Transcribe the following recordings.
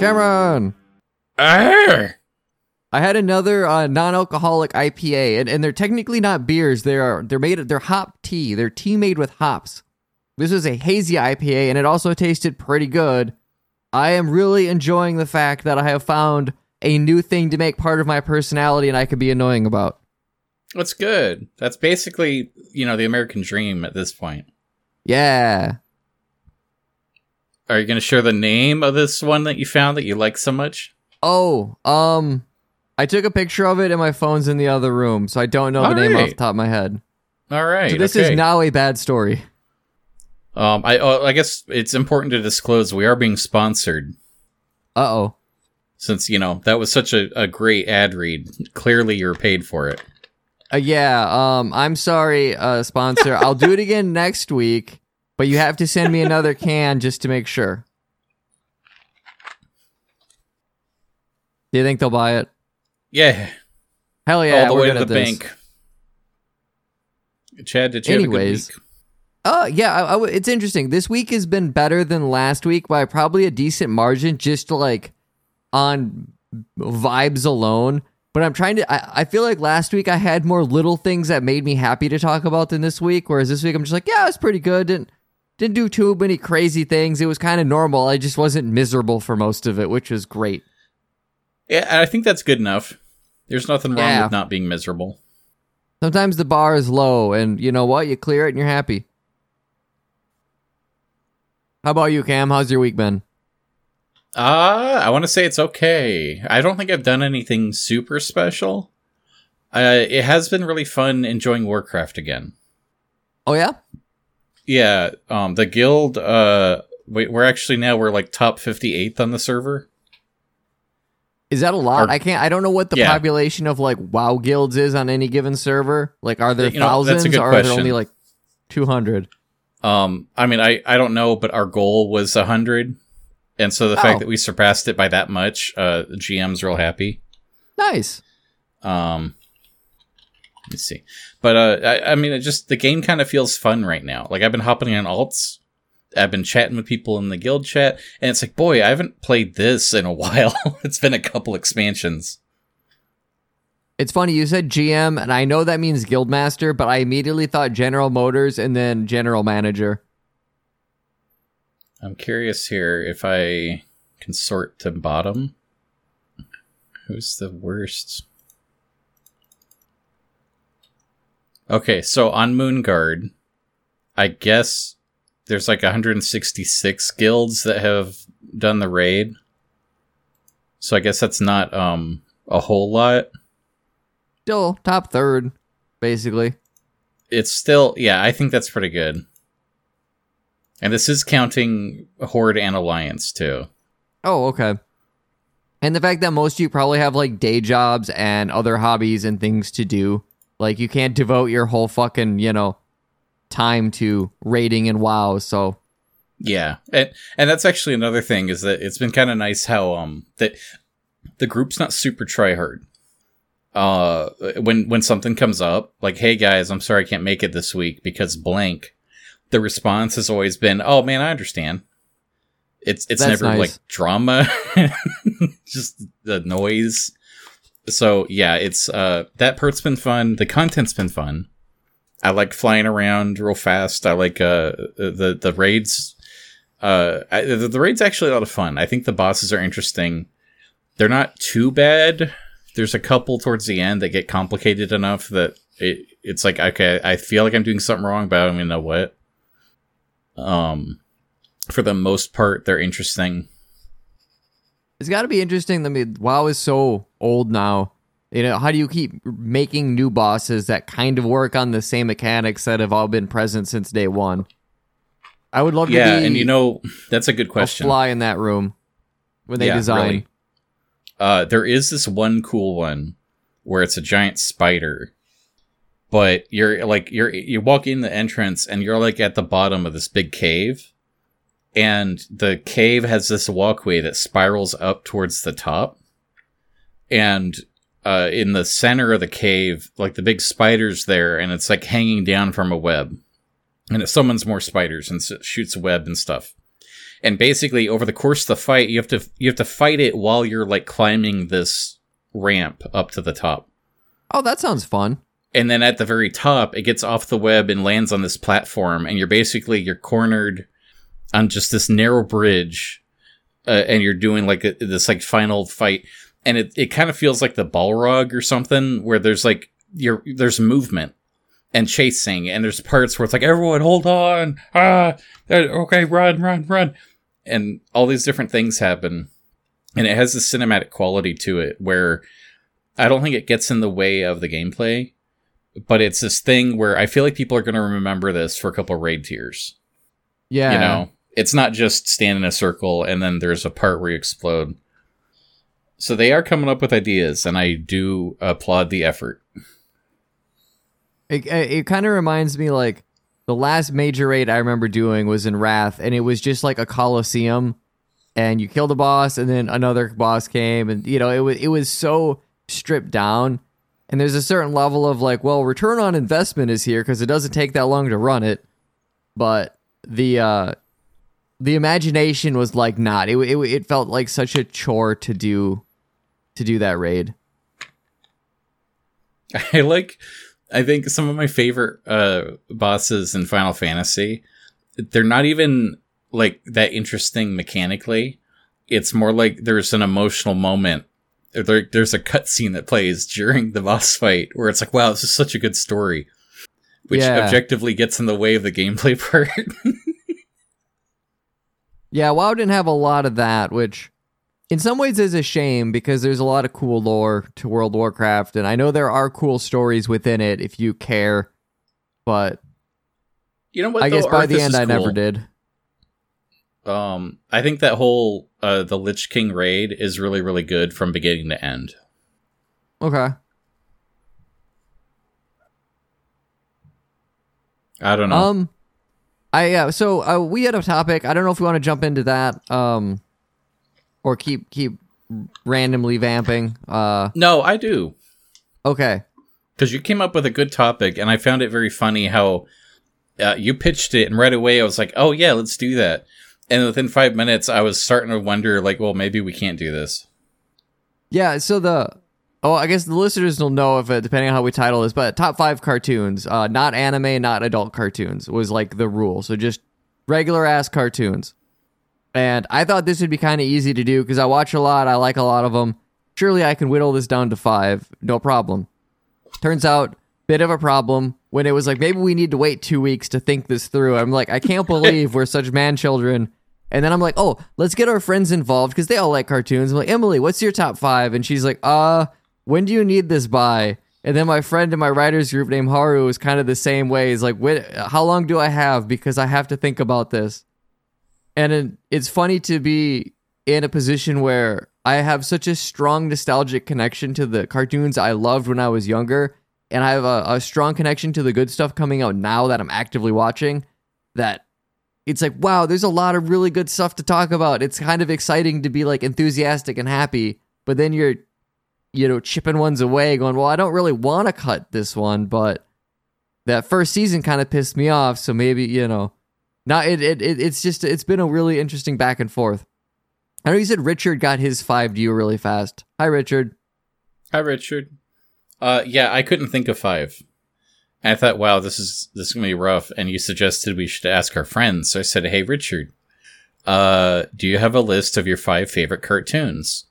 Cameron. Arr! I had another uh, non-alcoholic IPA, and, and they're technically not beers. They are they're made they're hop tea. They're tea made with hops. This was a hazy IPA, and it also tasted pretty good. I am really enjoying the fact that I have found a new thing to make part of my personality, and I can be annoying about. That's good. That's basically, you know, the American dream at this point. Yeah, Are you going to share the name of this one that you found that you like so much? Oh, um, I took a picture of it and my phone's in the other room, so I don't know the All name off the top of my head. All right. So this okay. is now a bad story. Um, I oh, I guess it's important to disclose we are being sponsored Uh oh. since you know that was such a, a great ad read. Clearly, you're paid for it. Uh, yeah. Um, I'm sorry, uh, sponsor. I'll do it again next week, but you have to send me another can just to make sure. Do you think they'll buy it? Yeah, Hell yeah! all the we're way to the this. bank. Chad, did you have a Anyways. good week? Oh yeah, I, I it's interesting. This week has been better than last week by probably a decent margin, just like on vibes alone. But I'm trying to. I, I feel like last week I had more little things that made me happy to talk about than this week. Whereas this week I'm just like, yeah, it's pretty good. Didn't didn't do too many crazy things. It was kind of normal. I just wasn't miserable for most of it, which was great. Yeah, and I think that's good enough. There's nothing wrong Yeah. with not being miserable. Sometimes the bar is low, and you know what? You clear it and you're happy. How about you, Cam? How's your week been? Uh, I want to say it's okay. I don't think I've done anything super special. Uh, it has been really fun enjoying Warcraft again. Oh yeah. Yeah, um, the guild, uh, we, we're actually now, we're like top 58th on the server. Is that a lot? I can't. I don't know what the Yeah. population of like WoW guilds is on any given server. Like, are there You know, that's a thousands good or are there only like two hundred? Um, I mean, I, I don't know, but our goal was 100. And so the Oh. fact that we surpassed it by that much, uh, GM's real happy. Nice. Um, let me see. But, uh, I, I mean, it just, the game kind of feels fun right now. Like, I've been hopping on alts. I've been chatting with people in the guild chat, and it's like, boy, I haven't played this in a while. it's been a couple expansions. It's funny you said GM, and I know that means guildmaster, but I immediately thought General Motors and then General Manager. I'm curious here if I can sort to bottom. Who's the worst? Okay, so on Moonguard, I guess there's like 166 guilds that have done the raid. So I guess that's not um a whole lot. Still top third, basically. It's still yeah, I think that's pretty good. And this is counting Horde and Alliance too. Oh, okay. And the fact that most of you probably have like day jobs and other hobbies and things to do. Like you can't devote your whole fucking, you know, time to raiding and WoW, so Yeah, and and that's actually another thing is that it's been kind of nice how um that the group's not super try hard. Uh, when when something comes up, like, hey guys, I'm sorry I can't make it this week because blank. The response has always been, "Oh man, I understand." It's it's That's never nice. like drama, just the noise. So yeah, it's uh that part's been fun. The content's been fun. I like flying around real fast. I like uh the the raids. Uh, I, the, the raid's actually a lot of fun. I think the bosses are interesting. They're not too bad. There's a couple towards the end that get complicated enough that it it's like okay, I feel like I'm doing something wrong, but I don't even know what. Um, for the most part, they're interesting. It's got to be interesting. I mean, WoW is so old now. You know, how do you keep making new bosses that kind of work on the same mechanics that have all been present since day one? I would love Yeah, to be and you know that's a good a question. fly in that room when they Yeah, design. really. Uh, there is this one cool one where it's a giant spider, but you're like you're you walk in the entrance and you're like at the bottom of this big cave, and the cave has this walkway that spirals up towards the top, and uh, in the center of the cave, like the big spider's there, and it's like hanging down from a web, and it summons more spiders and shoots web and stuff. And basically, over the course of the fight, you have to you have to fight it while you're like climbing this ramp up to the top. Oh, that sounds fun. And then at the very top, it gets off the web and lands on this platform, and you're basically you're cornered on just this narrow bridge, uh, and you're doing like a, this like final fight, and it it kind of feels like the Balrog or something, where there's like you're there's movement and chasing, and there's parts where it's like everyone hold on, ah, okay, run, run, run, and all these different things happen, and it has this cinematic quality to it where I don't think it gets in the way of the gameplay, but it's this thing where I feel like people are going to remember this for a couple raid tiers. Yeah. You know, it's not just stand in a circle and then there's a part where you explode. So they are coming up with ideas, and I do applaud the effort. It, it kind of reminds me like the last major raid I remember doing was in Wrath, and it was just like a coliseum, and you killed a boss, and then another boss came, and you know it was it was so stripped down, and there's a certain level of like, well, return on investment is here because it doesn't take that long to run it, but the uh the imagination was like not it, it it felt like such a chore to do to do that raid. I like I think some of my favorite uh bosses in Final Fantasy they're not even like that interesting mechanically. It's more like there's an emotional moment. There, there's a cutscene that plays during the boss fight where it's like, wow, this is such a good story, which Yeah. objectively gets in the way of the gameplay part. Yeah, WoW didn't have a lot of that, which in some ways is a shame because there's a lot of cool lore to World of Warcraft, and I know there are cool stories within it if you care, but you know what? I though? guess by Arthas the end I never did. Um, I think that whole uh the Lich King raid is really really good from beginning to end. Okay. I don't know. Um I yeah, so uh, we had a topic. I don't know if we want to jump into that um or keep keep randomly vamping. Uh no, I do. okay. because you came up with a good topic and i found it very funny how uh, you pitched it and right away i was like oh yeah let's do that and within five minutes i was starting to wonder like well maybe we can't do this Yeah, so the oh, I guess the listeners will know if it depending on how we title this, but top five cartoons, uh, not anime, not adult cartoons, was like the rule. So just regular ass cartoons. And I thought this would be kind of easy to do because I watch a lot, I like a lot of them. Surely I can whittle this down to five, no problem. Turns out, bit of a problem when it was like maybe we need to wait two weeks to think this through. I'm like, I can't believe we're such man children. And then I'm like, oh, let's get our friends involved because they all like cartoons. I'm like, Emily, what's your top five? And she's like, uh, when do you need this by? And then my friend in my writers group named Haru is kind of the same way. He's like, "Wait, how long do I have? Because I have to think about this. And it, it's funny to be in a position where I have such a strong nostalgic connection to the cartoons I loved when I was younger, and I have a, a strong connection to the good stuff coming out now that I'm actively watching. That it's like, wow, there's a lot of really good stuff to talk about. It's kind of exciting to be like enthusiastic and happy, but then you're, you know, chipping ones away, going, well, I don't really want to cut this one, but that first season kind of pissed me off, so maybe you know, not it, it, it. It's just it's been a really interesting back and forth. I know you said Richard got his five to you really fast. Hi, Richard. hi richard uh yeah i couldn't think of five and i thought wow this is this is gonna be rough and you suggested we should ask our friends so i said hey richard uh do you have a list of your five favorite cartoons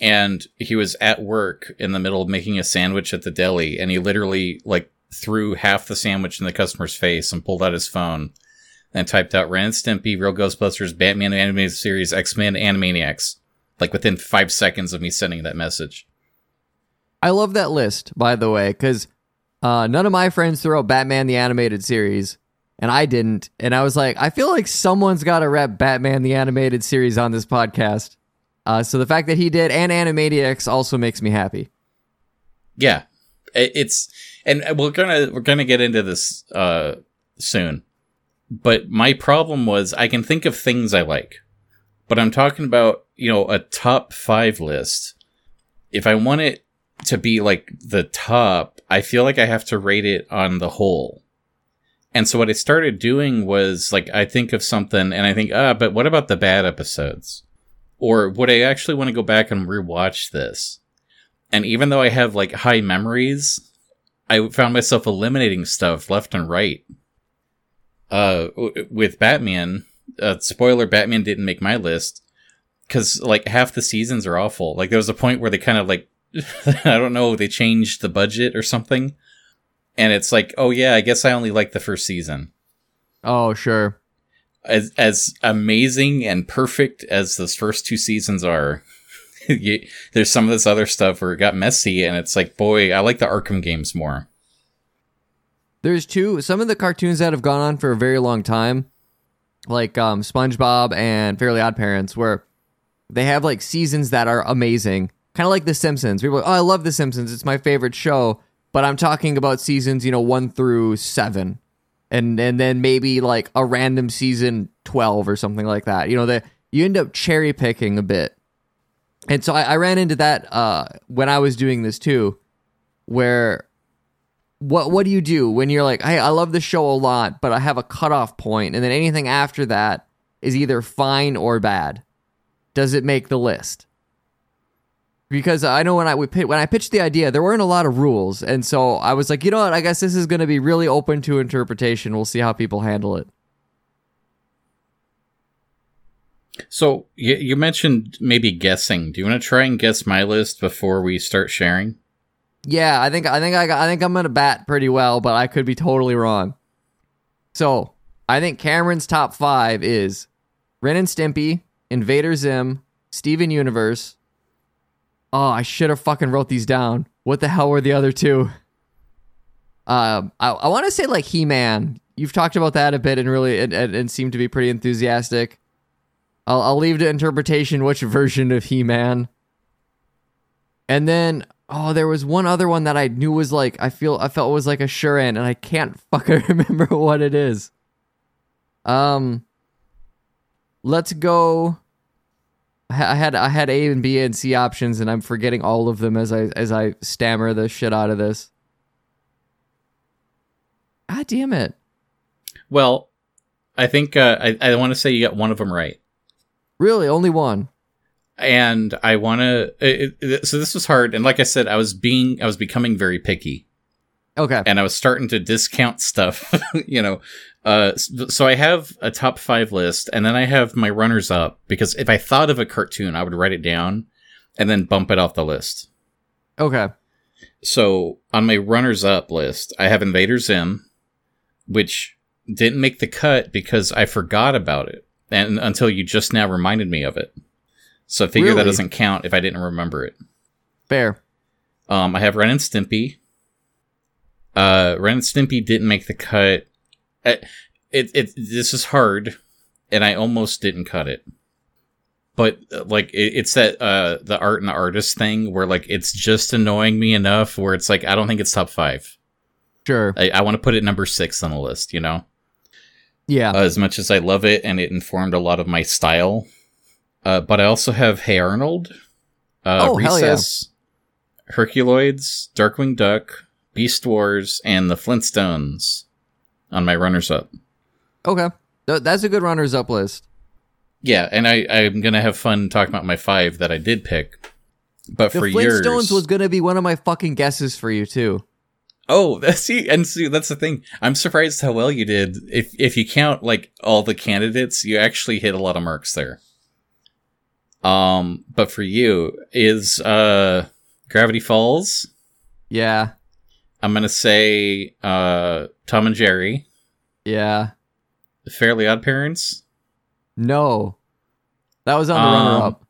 and he was at work in the middle of making a sandwich at the deli and he literally like threw half the sandwich in the customer's face and pulled out his phone and typed out Ren Stimpy, Real Ghostbusters, Batman animated series, X-Men, Animaniacs. Like within five seconds of me sending that message. I love that list, by the way, because uh, none of my friends threw out Batman the animated series, and I didn't. And I was like, I feel like someone's got to rep Batman the animated series on this podcast. Uh, so the fact that he did and Animaniacs also makes me happy. Yeah, it's and we're gonna we're gonna get into this uh soon. But my problem was I can think of things I like, but I'm talking about you know a top five list. If I want it to be like the top, I feel like I have to rate it on the whole. And so what I started doing was like I think of something and I think, ah, but what about the bad episodes? Or would I actually want to go back and rewatch this? And even though I have like high memories, I found myself eliminating stuff left and right. Uh, with Batman, uh, spoiler: Batman didn't make my list because like half the seasons are awful. Like there was a point where they kind of like, I don't know, they changed the budget or something, and it's like, oh yeah, I guess I only like the first season. Oh, sure. As as amazing and perfect as those first two seasons are, you, there's some of this other stuff where it got messy, and it's like, boy, I like the Arkham games more. There's two some of the cartoons that have gone on for a very long time, like um, SpongeBob and Fairly Odd Parents, where they have like seasons that are amazing, kind of like The Simpsons. People, are oh, I love The Simpsons; it's my favorite show. But I'm talking about seasons, you know, one through seven, and and then maybe like a random season twelve or something like that. You know, that you end up cherry picking a bit. And so I, I ran into that uh, when I was doing this too, where what what do you do when you're like, hey, I love the show a lot, but I have a cutoff point, and then anything after that is either fine or bad. Does it make the list? Because I know when I we when I pitched the idea, there weren't a lot of rules, and so I was like, you know what? I guess this is going to be really open to interpretation. We'll see how people handle it. So you, you mentioned maybe guessing. Do you want to try and guess my list before we start sharing? Yeah, I think I think I I think I'm gonna bat pretty well, but I could be totally wrong. So I think Cameron's top five is Ren and Stimpy, Invader Zim, Steven Universe. Oh, I should have fucking wrote these down. What the hell were the other two? Um, I, I want to say like He Man. You've talked about that a bit and really and, and, and seemed to be pretty enthusiastic. I'll, I'll leave to interpretation which version of He Man. And then oh, there was one other one that I knew was like I feel I felt was like a sure in, and I can't fucking remember what it is. Um, let's go. I had I had A and B and C options, and I'm forgetting all of them as I as I stammer the shit out of this. God damn it! Well, I think uh, I I want to say you got one of them right. Really, only one. And I want to. So this was hard, and like I said, I was being I was becoming very picky. Okay. And I was starting to discount stuff, you know. Uh, so I have a top five list, and then I have my runners up because if I thought of a cartoon, I would write it down and then bump it off the list. Okay. So on my runners up list, I have Invader Zim, which didn't make the cut because I forgot about it, and until you just now reminded me of it. So I figure that doesn't count if I didn't remember it. Fair. Um, I have Ren and Stimpy. Uh, Ren and Stimpy didn't make the cut. Uh, It, it, this is hard, and I almost didn't cut it. But uh, like, it, it's that uh, the art and the artist thing where like it's just annoying me enough where it's like I don't think it's top five. Sure. I, I want to put it number six on the list. You know, Yeah. uh, as much as I love it and it informed a lot of my style. Uh, but I also have Hey Arnold, uh, Oh, hell yeah. Recess, Herculoids, Darkwing Duck, Beast Wars, and the Flintstones on my runners up. okay. That's a good runners up list. Yeah, and I, I'm gonna have fun talking about my five that I did pick. But The for Flintstones yours, was gonna be one of my fucking guesses for you too. oh, that's see, and see, that's the thing. I'm surprised how well you did. If if you count like all the candidates, you actually hit a lot of marks there. Um, but for you is uh Gravity Falls. Yeah. I'm gonna say uh Tom and Jerry, Yeah. Fairly Odd Parents. No. That was on the Um, runner up.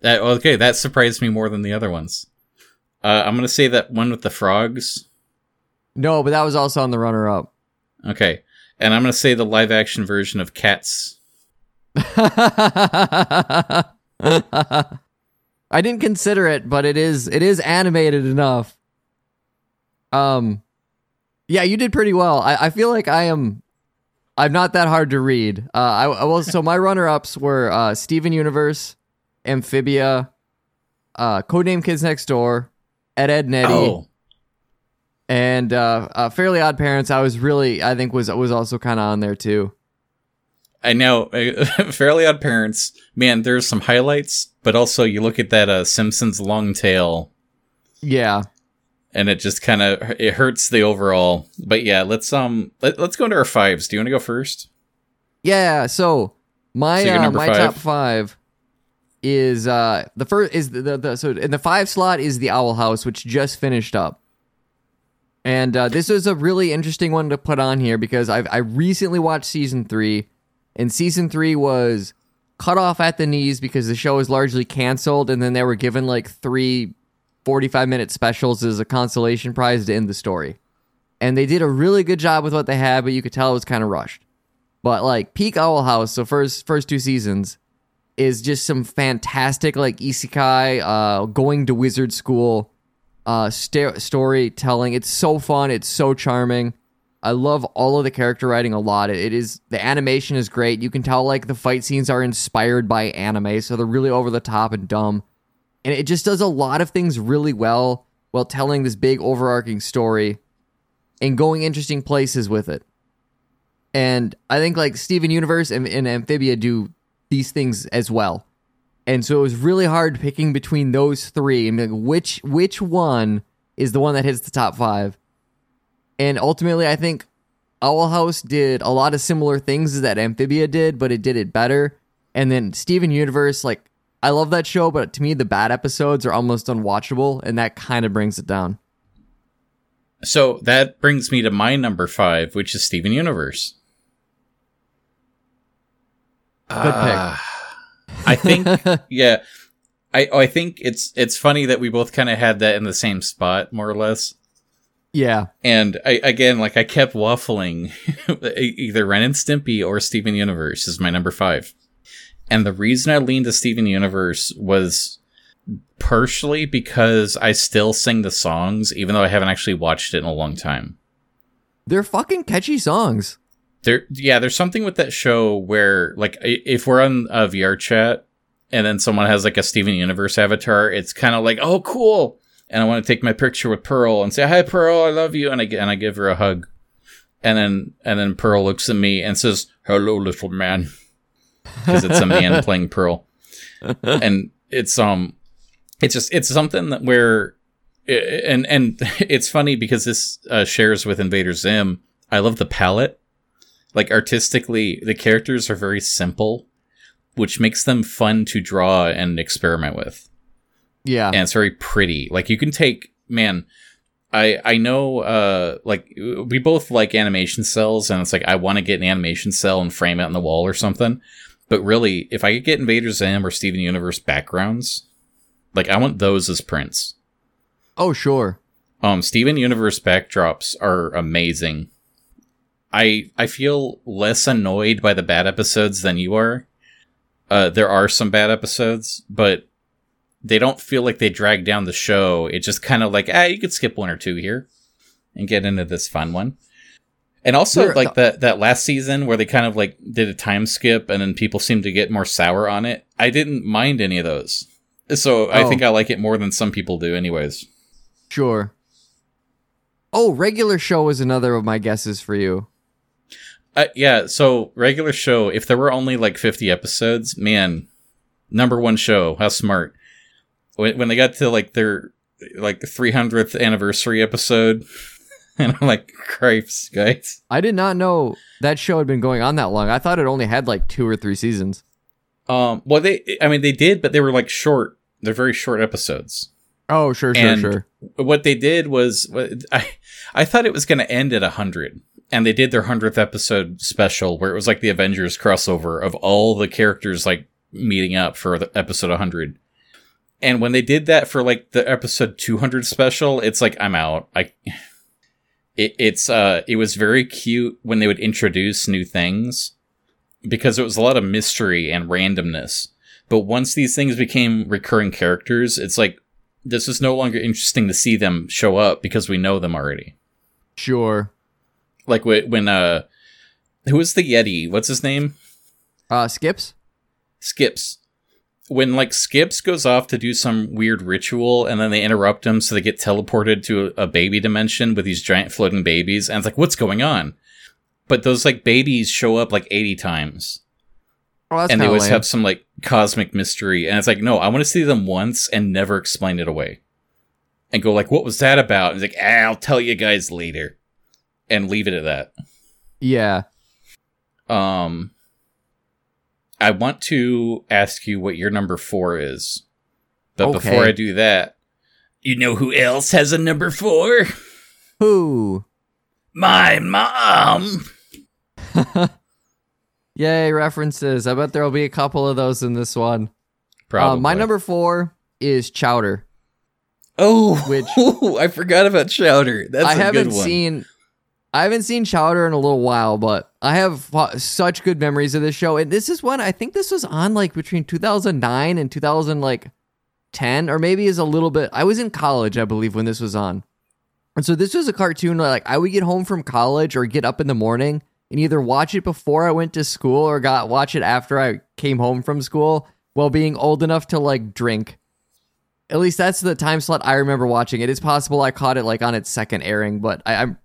That okay, that surprised me more than the other ones. Uh, I'm gonna say that one with the frogs. No, but that was also on the runner up. Okay, and I'm gonna say the live action version of Cats. I didn't consider it, but it is it is animated enough. Um yeah, you did pretty well. I, I feel like I am I'm not that hard to read. Uh I, I will so my runner ups were uh Steven Universe, Amphibia, uh Codename Kids Next Door, Ed Edd n Eddy, Oh, And uh, uh, Fairly Odd Parents, I was really, I think was was also kind of on there too. I know, Fairly Odd Parents. Man, there's some highlights, but also you look at that uh, Simpsons long tail, Yeah, and it just kind of it hurts the overall. But yeah, let's um let, let's go into our fives. Do you want to go first? yeah. So my So uh, my five? top five is uh the first is the, the, the so in the five slot is the Owl House, which just finished up. And uh, this was a really interesting one to put on here because I've I recently watched season three, and season three was cut off at the knees because the show was largely canceled, and then they were given like three 45 minute specials as a consolation prize to end the story. And they did a really good job with what they had, but you could tell it was kind of rushed. But like Peak Owl House, so first first two seasons is just some fantastic like isekai, uh, going to wizard school, uh, sta- storytelling. It's so fun. It's so charming. I love all of the character writing a lot. It is the animation is great. You can tell like the fight scenes are inspired by anime, so they're really over the top and dumb. And it just does a lot of things really well while telling this big overarching story and going interesting places with it. And I think like Steven Universe and, and Amphibia do these things as well. And so it was really hard picking between those three and like which which one is the one that hits the top five. And ultimately, I think Owl House did a lot of similar things that Amphibia did, but it did it better. And then Steven Universe, like I love that show, but to me the bad episodes are almost unwatchable, and that kind of brings it down. So that brings me to my number five, which is Steven Universe. Good pick. Ah, I think, yeah, I I think it's it's funny that we both kind of had that in the same spot, more or less. Yeah. And I again, like I kept waffling, either Ren and Stimpy or Steven Universe is my number five. And the reason I leaned to Steven Universe was partially because I still sing the songs, even though I haven't actually watched it in a long time. They're fucking catchy songs. There, yeah, there's something with that show where, like, if we're on a VR chat and then someone has like a Steven Universe avatar, it's kind of like, oh, cool. And I want to take my picture with Pearl and say, hi, Pearl, I love you. And I, and I give her a hug. And then, and then Pearl looks at me and says, hello, little man. Because it's a man playing Pearl. And it's, um, it's just, it's something that where, and, and it's funny because this uh, shares with Invader Zim. I love the palette like artistically the characters are very simple which makes them fun to draw and experiment with Yeah. and it's very pretty like you can take man i i know uh like we both like animation cels and it's like i want to get an animation cel and frame it on the wall or something but really if i could get invader zim or steven universe backgrounds like i want those as prints oh, sure. um, Steven Universe backdrops are amazing. I I feel less annoyed by the bad episodes than you are. Uh, there are some bad episodes, but they don't feel like they drag down the show. It just kind of like, ah, you could skip one or two here and get into this fun one. And also, There- like that that last season where they kind of like did a time skip, and then people seemed to get more sour on it. I didn't mind any of those, so I Oh. think I like it more than some people do, anyways. Sure. Oh, regular show is another of my guesses for you. Uh, yeah, so regular show, if there were only like 50 episodes, man, number one show, how smart. When, when they got to like their like 300th anniversary episode, and I'm like, cripes, guys. I did not know that show had been going on that long. I thought it only had like two or three seasons. Um, well, they, I mean, they did, but they were like short. They're very short episodes. Oh, sure, sure, And- sure. What they did was, I, I thought it was going to end at a 100. And they did their 100th episode special where it was like the Avengers crossover of all the characters like meeting up for the episode 100. And when they did that for like the episode 200 special, it's like, I'm out. I, it, it's, uh, it was very cute when they would introduce new things because it was a lot of mystery and randomness. But once these things became recurring characters, it's like, this is no longer interesting to see them show up because we know them already. Sure. Like wh- when uh, who was the Yeti? What's his name? Uh, Skips? Skips. When like Skips goes off to do some weird ritual and then they interrupt him so they get teleported to a baby dimension with these giant floating babies and it's like what's going on? But those like babies show up like 80 times. Oh, that's and they always lame. have some like cosmic mystery and it's like no, I want to see them once and never explain it away. And go like what was that about? And it's like, ah, "I'll tell you guys later." And leave it at that. Yeah. Um, I want to ask you what your number four is, but Okay. before I do that, you know who else has a number four? Who? My mom. Yay, references. I bet there'll be a couple of those in this one. Probably Uh, my number four is Chowder. Oh, which- I forgot about Chowder. That's I a haven't good one. seen I haven't seen Chowder in a little while, but I have such good memories of this show. And this is one I think this was on like between 2009 and 2000 like 10 or maybe is a little bit I was in college, I believe when this was on. And so this was a cartoon like I would get home from college or get up in the morning and either watch it before I went to school or got watch it after I came home from school while being old enough to like drink. At least that's the time slot I remember watching it. It's possible I caught it like on its second airing, but I, I'm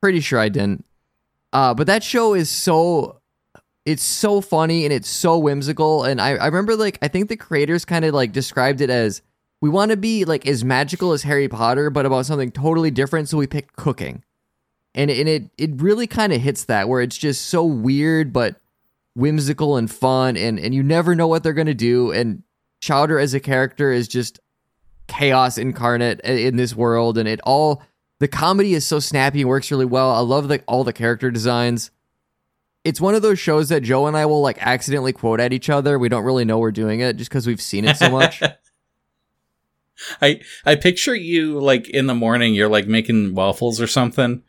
pretty sure I didn't. Uh, but that show is so it's so funny and it's so whimsical. And I, I remember like I think the creators kind of like described it as we want to be like as magical as Harry Potter, but about something totally different. So we picked cooking. And, and it it really kind of hits that where it's just so weird but whimsical and fun and and you never know what they're gonna do. And Chowder as a character is just chaos incarnate in this world and it all the comedy is so snappy and works really well. I love the all the character designs. It's one of those shows that joe and i will like accidentally quote at each other. We don't really know we're doing it just because we've seen it so much. I I picture you like in the morning, you're like making waffles or something,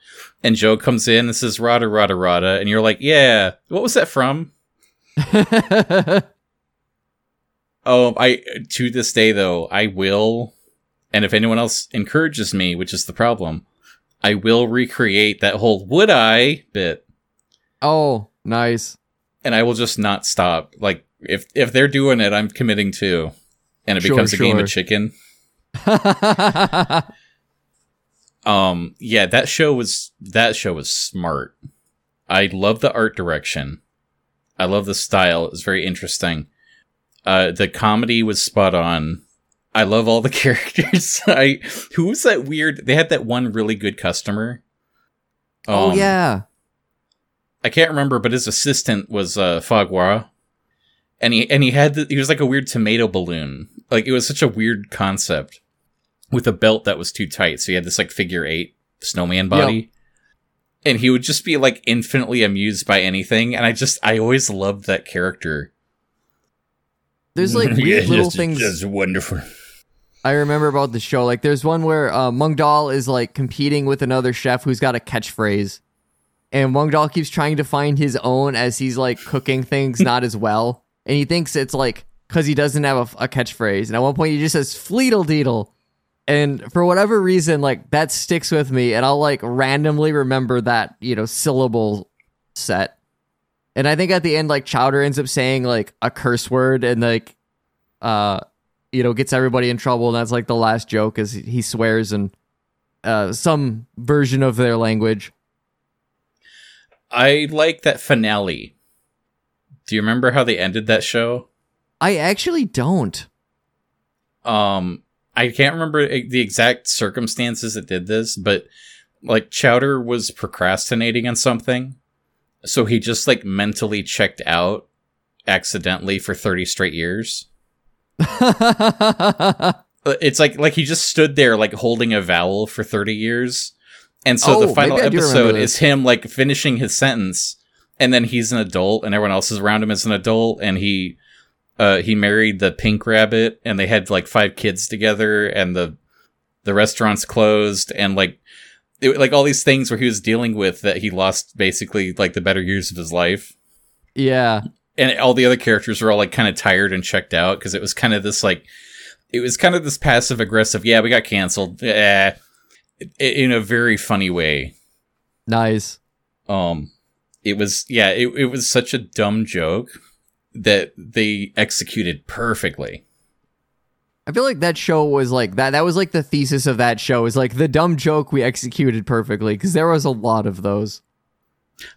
and Joe comes in and says "rada rada rada," and you're like, "Yeah, what was that from?" Oh, I to this day though, I will, and if anyone else encourages me, which is the problem, I will recreate that whole "would I" bit, oh nice and I will just not stop. Like if if they're doing it, I'm committing to, and it Sure, becomes a game of chicken. Um, yeah, that show was that show was smart. I love the art direction. I love the style. It was very interesting. Uh, the comedy was spot on. I love all the characters. I who was that weird? They had that one really good customer. oh Um, yeah I can't remember, but his assistant was uh, Fagua, and he and he had the, he was like a weird tomato balloon. Like it was such a weird concept with a belt that was too tight. So he had this like figure eight snowman body, and he would just be like infinitely amused by anything. And I just I always loved that character. there's like weird little things wonderful. I remember about the show. Like, there's one where uh, Mung is like competing with another chef who's got a catchphrase, and Mung Daal keeps trying to find his own as he's like cooking things not as well, and he thinks it's like because he doesn't have a, a catchphrase. And at one point, he just says "Fleedle Deedle," and for whatever reason, like that sticks with me, and I'll like randomly remember that you know syllable set. And I think at the end, like Chowder ends up saying like a curse word, and like, uh, you know, gets everybody in trouble. And that's like the last joke is he swears in uh, some version of their language. I like that finale. Do you remember how they ended that show? I actually don't. um i can't remember the exact circumstances that did this but like chowder was procrastinating on something so he just like mentally checked out accidentally for 30 straight years it's like like he just stood there like holding a vowel for 30 years. And so Oh, the final maybe I do remember episode is him like finishing his sentence and then he's an adult and everyone else is around him as an adult and he uh he married the pink rabbit and they had like five kids together and the the restaurant's closed and like it, like all these things where he was dealing with that he lost basically like the better years of his life. Yeah. And all the other characters were all like kind of tired and checked out because it was kind of this like it was kind of this passive aggressive yeah we got canceled yeah in a very funny way Nice. um it was yeah it, it was such a dumb joke that they executed perfectly. I feel like that show was like that. That was like the thesis of that show is like the dumb joke we executed perfectly because there was a lot of those.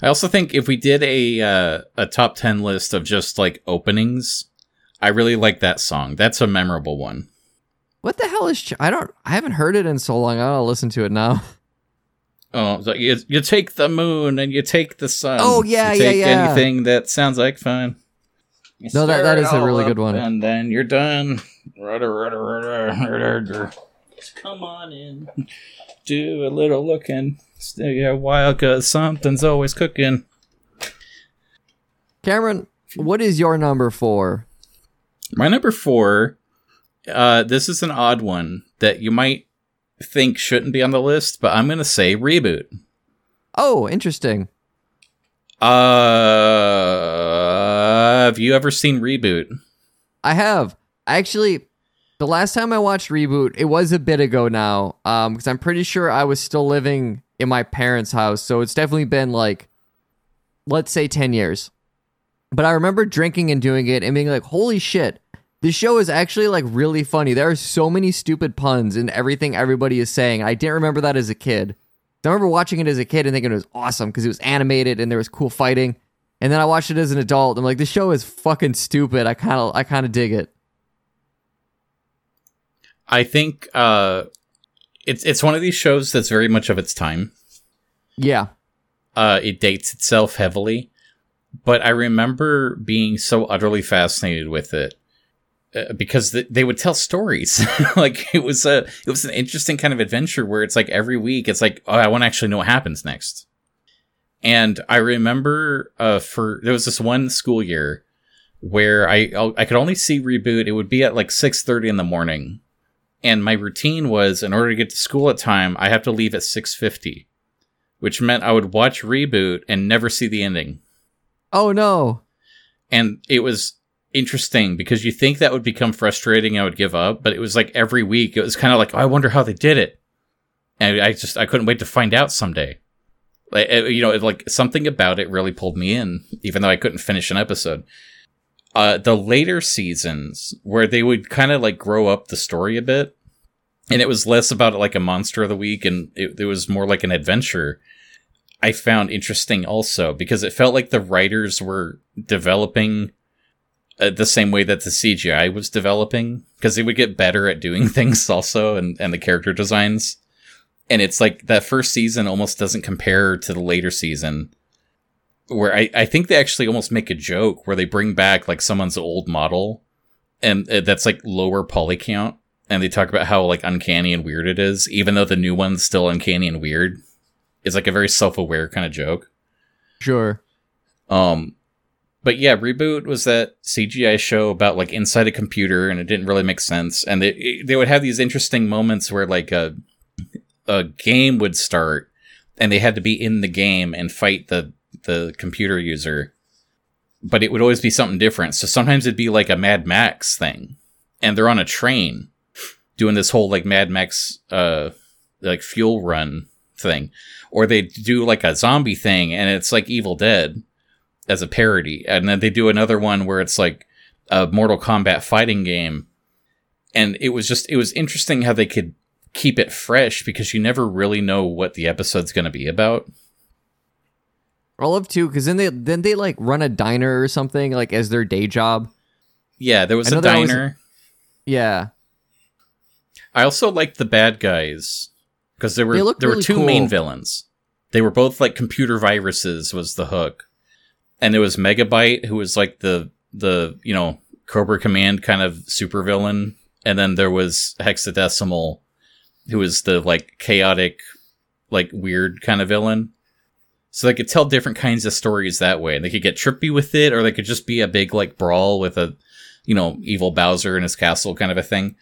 I also think if we did a uh, a top ten list of just like openings, I really like that song. That's a memorable one. What the hell is? Ch- I don't. I haven't heard it in so long. I gotta listen to it now. Oh, so you you take the moon and you take the sun. Oh, yeah, you take yeah, yeah. Anything that sounds like fun. You No, that- stir that it is a really good one. And then you're done. Rudder, rudder, rudder, rudder, rudder. Just come on in. Do a little looking. Stay a while, cause something's always cooking. Cameron, what is your number four? My number four, uh, this is an odd one that you might think shouldn't be on the list, but I'm gonna say reboot. Oh, interesting. Uh, have you ever seen reboot? I have actually. The last time I watched reboot, it was a bit ago now. Um, because I'm pretty sure I was still living in my parents' house, so it's definitely been like, let's say, ten years. But I remember drinking and doing it and being like, "Holy shit!" This show is actually like really funny. There are so many stupid puns in everything everybody is saying. I didn't remember that as a kid. I remember watching it as a kid and thinking it was awesome because it was animated and there was cool fighting. And then I watched it as an adult. I'm like, this show is fucking stupid. I kind of, I kind of dig it. I think uh, it's it's one of these shows that's very much of its time. Yeah, Uh, it dates itself heavily, but I remember being so utterly fascinated with it uh, because th- they would tell stories. like it was a it was an interesting kind of adventure where it's like every week it's like oh I want to actually know what happens next. And I remember uh, for there was this one school year where I I could only see reboot. It would be at like six thirty in the morning, and my routine was in order to get to school at time, I have to leave at six fifty, which meant I would watch reboot and never see the ending. Oh no. And it was interesting because you think that would become frustrating. I would give up, but it was like every week. It was kind of like, oh, I wonder how they did it, and I just I couldn't wait to find out someday. Like uh, you know, it, like something about it really pulled me in, even though I couldn't finish an episode. Uh, the later seasons where they would kind of like grow up the story a bit, and it was less about like a monster of the week, and it, it was more like an adventure. I found interesting also because it felt like the writers were developing uh, the same way that the CGI was developing because they would get better at doing things also and, and the character designs. And it's like that first season almost doesn't compare to the later season where I, I think they actually almost make a joke where they bring back like someone's old model and uh, that's like lower poly count and they talk about how like uncanny and weird it is even though the new one's still uncanny and weird it's like a very self-aware kind of joke Sure. um, but yeah, reboot was that CGI show about like inside a computer, and it didn't really make sense. And they they would have these interesting moments where like a a game would start, and they had to be in the game and fight the the computer user. But it would always be something different. So sometimes it'd be like a Mad Max thing, and they're on a train doing this whole like Mad Max uh like fuel run thing, or they do like a zombie thing, and it's like Evil Dead as a parody. And then they do another one where it's like a Mortal Kombat fighting game. And it was just, it was interesting how they could keep it fresh because you never really know what the episode's going to be about. I love too because then they then they like run a diner or something like as their day job. Yeah, there was I a there was- diner. Yeah. I also liked the bad guys because there were there were two cool. main villains. They were both like computer viruses was the hook. And there was Megabyte who was like the the, you know, Cobra Command kind of supervillain and then there was Hexadecimal who was the like chaotic like weird kind of villain. So they could tell different kinds of stories that way. And they could get trippy with it or they could just be a big like brawl with a you know, evil Bowser in his castle kind of a thing.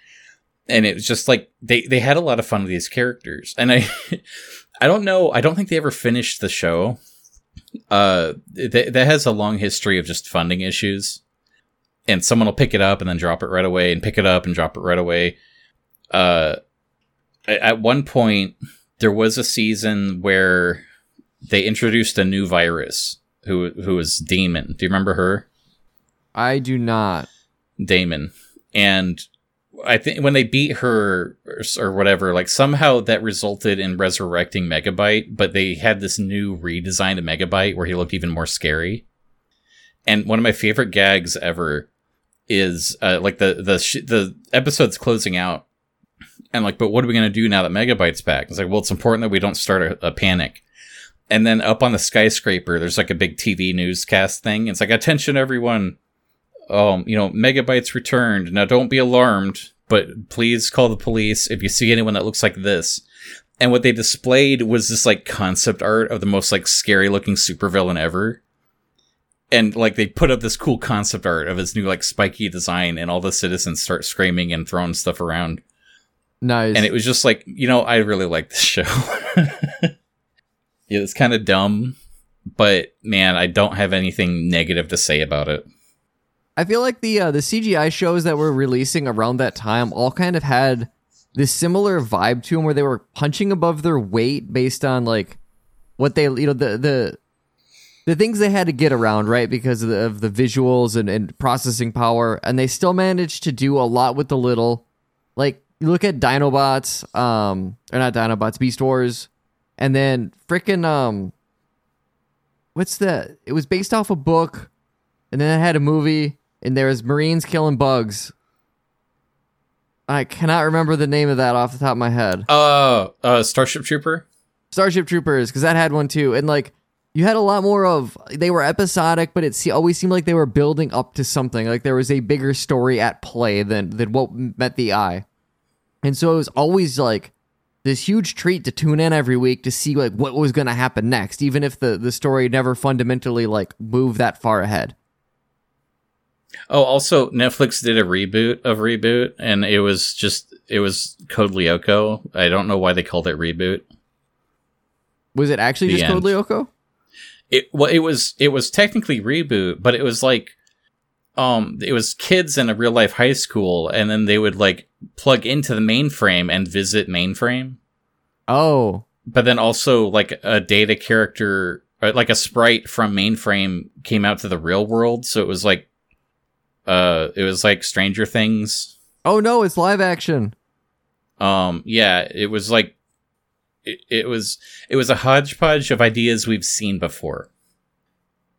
And it was just like they they had a lot of fun with these characters. And i i don't know i don't think they ever finished the show. Uh th- that has a long history of just funding issues. And someone will pick it up and then drop it right away and pick it up and drop it right away. Uh at one point there was a season where they introduced a new virus who who was Daemon do you remember her I do not. Daemon. And I think when they beat her or, or whatever, like somehow that resulted in resurrecting Megabyte, but they had this new redesign of Megabyte where he looked even more scary. And one of my favorite gags ever is uh, like the the sh- the episode's closing out, and like, but what are we gonna do now that Megabyte's back? It's like, well, it's important that we don't start a, a panic. And then up on the skyscraper, there's like a big TV newscast thing. It's like, attention, everyone um, you know, Megabyte's returned. Now don't be alarmed, but please call the police if you see anyone that looks like this. And what they displayed was this like concept art of the most like scary looking supervillain ever. And like they put up this cool concept art of his new like spiky design and all the citizens start screaming and throwing stuff around. Nice. And it was just like, you know, I really like this show. it's kind of dumb, but man, I don't have anything negative to say about it. I feel like the uh, the CGI shows that were releasing around that time all kind of had this similar vibe to them, where they were punching above their weight based on like what they you know the the the things they had to get around right because of the, of the visuals and, and processing power, and they still managed to do a lot with the little. Like you look at Dinobots, um, or not Dinobots, Beast Wars, and then freaking um, what's that? It was based off a book, and then it had a movie and there was Marines killing bugs. I cannot remember the name of that off the top of my head. Uh, uh Starship Trooper? Starship Troopers, because that had one too. And like, you had a lot more of, they were episodic, but it se- always seemed like they were building up to something. Like there was a bigger story at play than, than what met the eye. And so it was always like this huge treat to tune in every week to see like what was going to happen next, even if the, the story never fundamentally like moved that far ahead. Oh, also Netflix did a reboot of Reboot, and it was just it was Code Lyoko. I don't know why they called it Reboot. Was it actually The just Code end. Lyoko? It well, it was it was technically Reboot, but it was like um it was kids in a real life high school, and then they would like plug into the mainframe and visit mainframe. Oh, But then also like a data character, like a sprite from mainframe came out to the real world, so it was like uh it was like Stranger Things. Oh no, it's live action. um yeah it was like it, it was it was a hodgepodge of ideas we've seen before.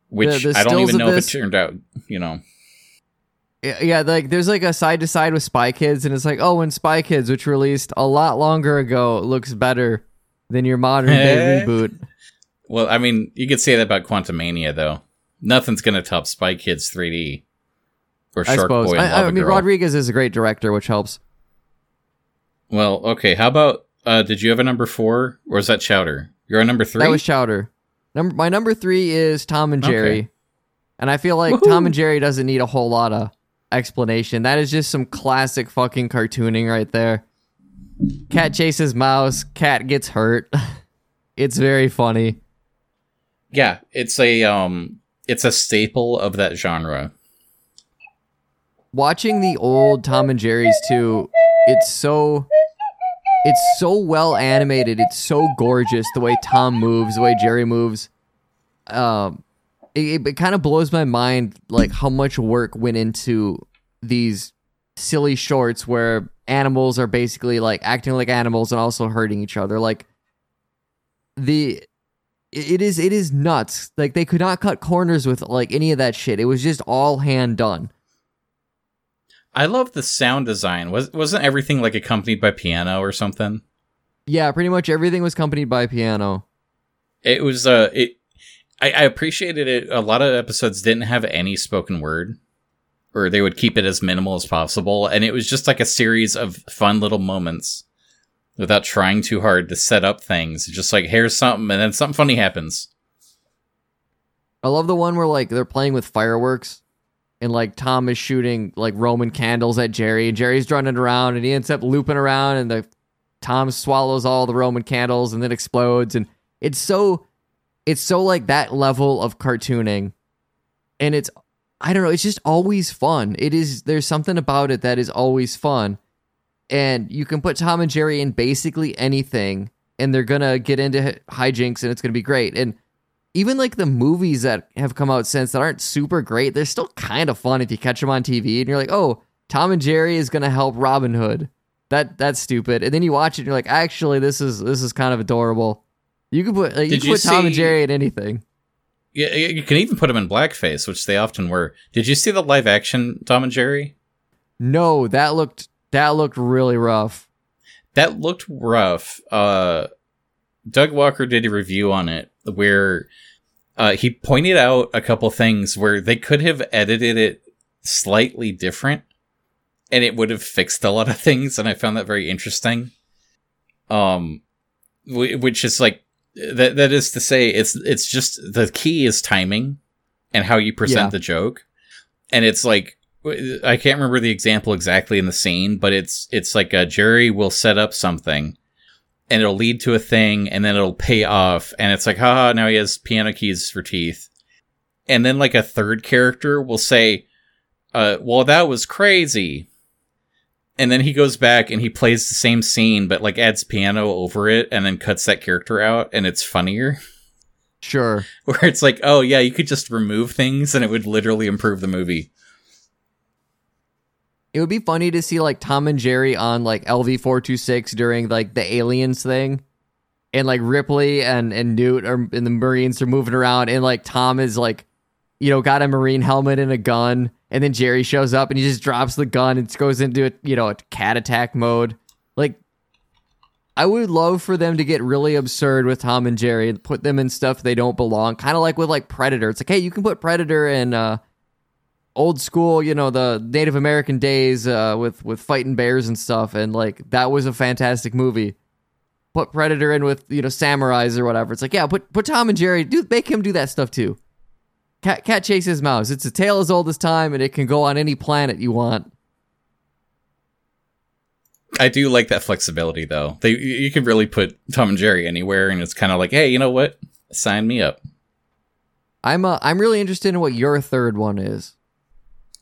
Which i don't even know if it turned out you know Yeah, like there's like a side to side with Spy Kids, and it's like, oh, when Spy Kids, which released a lot longer ago, looks better than your modern day Eh? reboot. well i mean you could say that about Quantumania though nothing's gonna top spy kids 3d or I shark suppose. boy and I, I mean, Girl. Rodriguez is a great director, which helps. well okay how about uh did you have a number four or is that chowder you're on number three That was Chowder. Number my number three is Tom and Jerry, Okay. and I feel like Tom and Jerry doesn't need a whole lot of explanation. That is just some classic fucking cartooning right there. Cat chases mouse. Cat gets hurt. it's very funny. yeah it's a um it's a staple of that genre watching the old Tom and Jerry's too, it's so it's so well animated. It's so gorgeous the way Tom moves, the way Jerry moves. Um, it, it kind of blows my mind like how much work went into these silly shorts where animals are basically like acting like animals and also hurting each other. Like the it is it is nuts. Like they could not cut corners with like any of that shit. It was just all hand done. I love the sound design. Was wasn't everything like accompanied by piano or something? Yeah, pretty much everything was accompanied by piano. It was uh it I, I appreciated it. A lot of episodes didn't have any spoken word. Or they would keep it as minimal as possible. And it was just like a series of fun little moments without trying too hard to set up things. Just like here's something and then something funny happens. I love the one where like they're playing with fireworks and like Tom is shooting like Roman candles at Jerry and Jerry's running around and he ends up looping around and the Tom swallows all the Roman candles and then explodes and it's so it's so like that level of cartooning and it's I don't know, it's just always fun. It is there's something about it that is always fun. And you can put Tom and Jerry in basically anything and they're to get into hijinks and it's to be great. And even like the movies that have come out since that aren't super great, they're still kind of fun if you catch them on TV and you're like, oh, Tom and Jerry is gonna help Robin Hood. That that's stupid. And then you watch it and you're like, actually, this is this is kind of adorable. You can put like, you can you put Tom and Jerry in anything. Yeah, you you can even put them in blackface, which they often were. Did you see the live action Tom and Jerry? No, that looked that looked really rough. That looked rough. Uh, Doug Walker did a review on it where uh, he pointed out a couple things where they could have edited it slightly different and it would have fixed a lot of things and I found that very interesting. Um which is like that that is to say it's it's just the key is timing and how you present Yeah. the joke. And it's like I can't remember the example exactly in the scene, but it's it's like a Jerry will set up something, and it'll lead to a thing, and then it'll pay off, and it's like, haha, now he has piano keys for teeth, and then like a third character will say, uh, well, that was crazy, and then he goes back and he plays the same scene, but like adds piano over it, and then cuts that character out, and it's funnier. Sure. Where it's like, oh yeah, you could just remove things, and it would literally improve the movie. It would be funny to see like Tom and Jerry on like LV four two six during like the aliens thing. And like Ripley and, and Newt are and the Marines are moving around and like Tom is like you know, got a Marine helmet and a gun, and then Jerry shows up and he just drops the gun and goes into a you know, a cat attack mode. Like I would love for them to get really absurd with Tom and Jerry and put them in stuff they don't belong. Kind of like with like Predator. It's like, hey, you can put Predator in uh old school, you know, the Native American days uh, with with fighting bears and stuff, and like that was a fantastic movie. Put Predator in with you know samurais or whatever. It's like yeah, put put Tom and Jerry, do make him do that stuff too. Cat cat chases mouse. It's a tale as old as time, and it can go on any planet you want. I do like that flexibility though. They you can really put Tom and Jerry anywhere, and it's kind of like, hey, you know what? Sign me up. I'm uh, I'm really interested in what your third one is.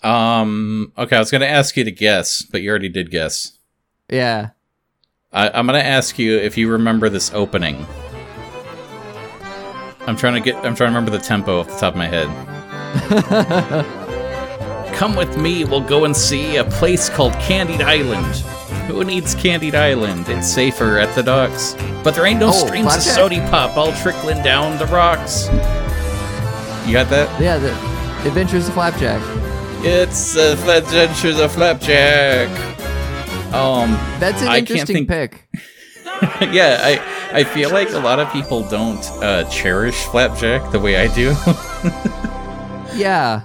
Um. Okay, I was gonna ask you to guess, but you already did guess. Yeah. I, I'm gonna ask you if you remember this opening. I'm trying to get. I'm trying to remember the tempo off the top of my head. Come with me. We'll go and see a place called Candied Island. Who needs Candied Island? It's safer at the docks. But there ain't no Oh, streams of sody pop all trickling down the rocks. You got that? Yeah, the Adventures of Flapjack. It's the Adventures of Flapjack. Um, That's an I interesting pick. yeah, I I feel like a lot of people don't uh, cherish Flapjack the way I do. Yeah.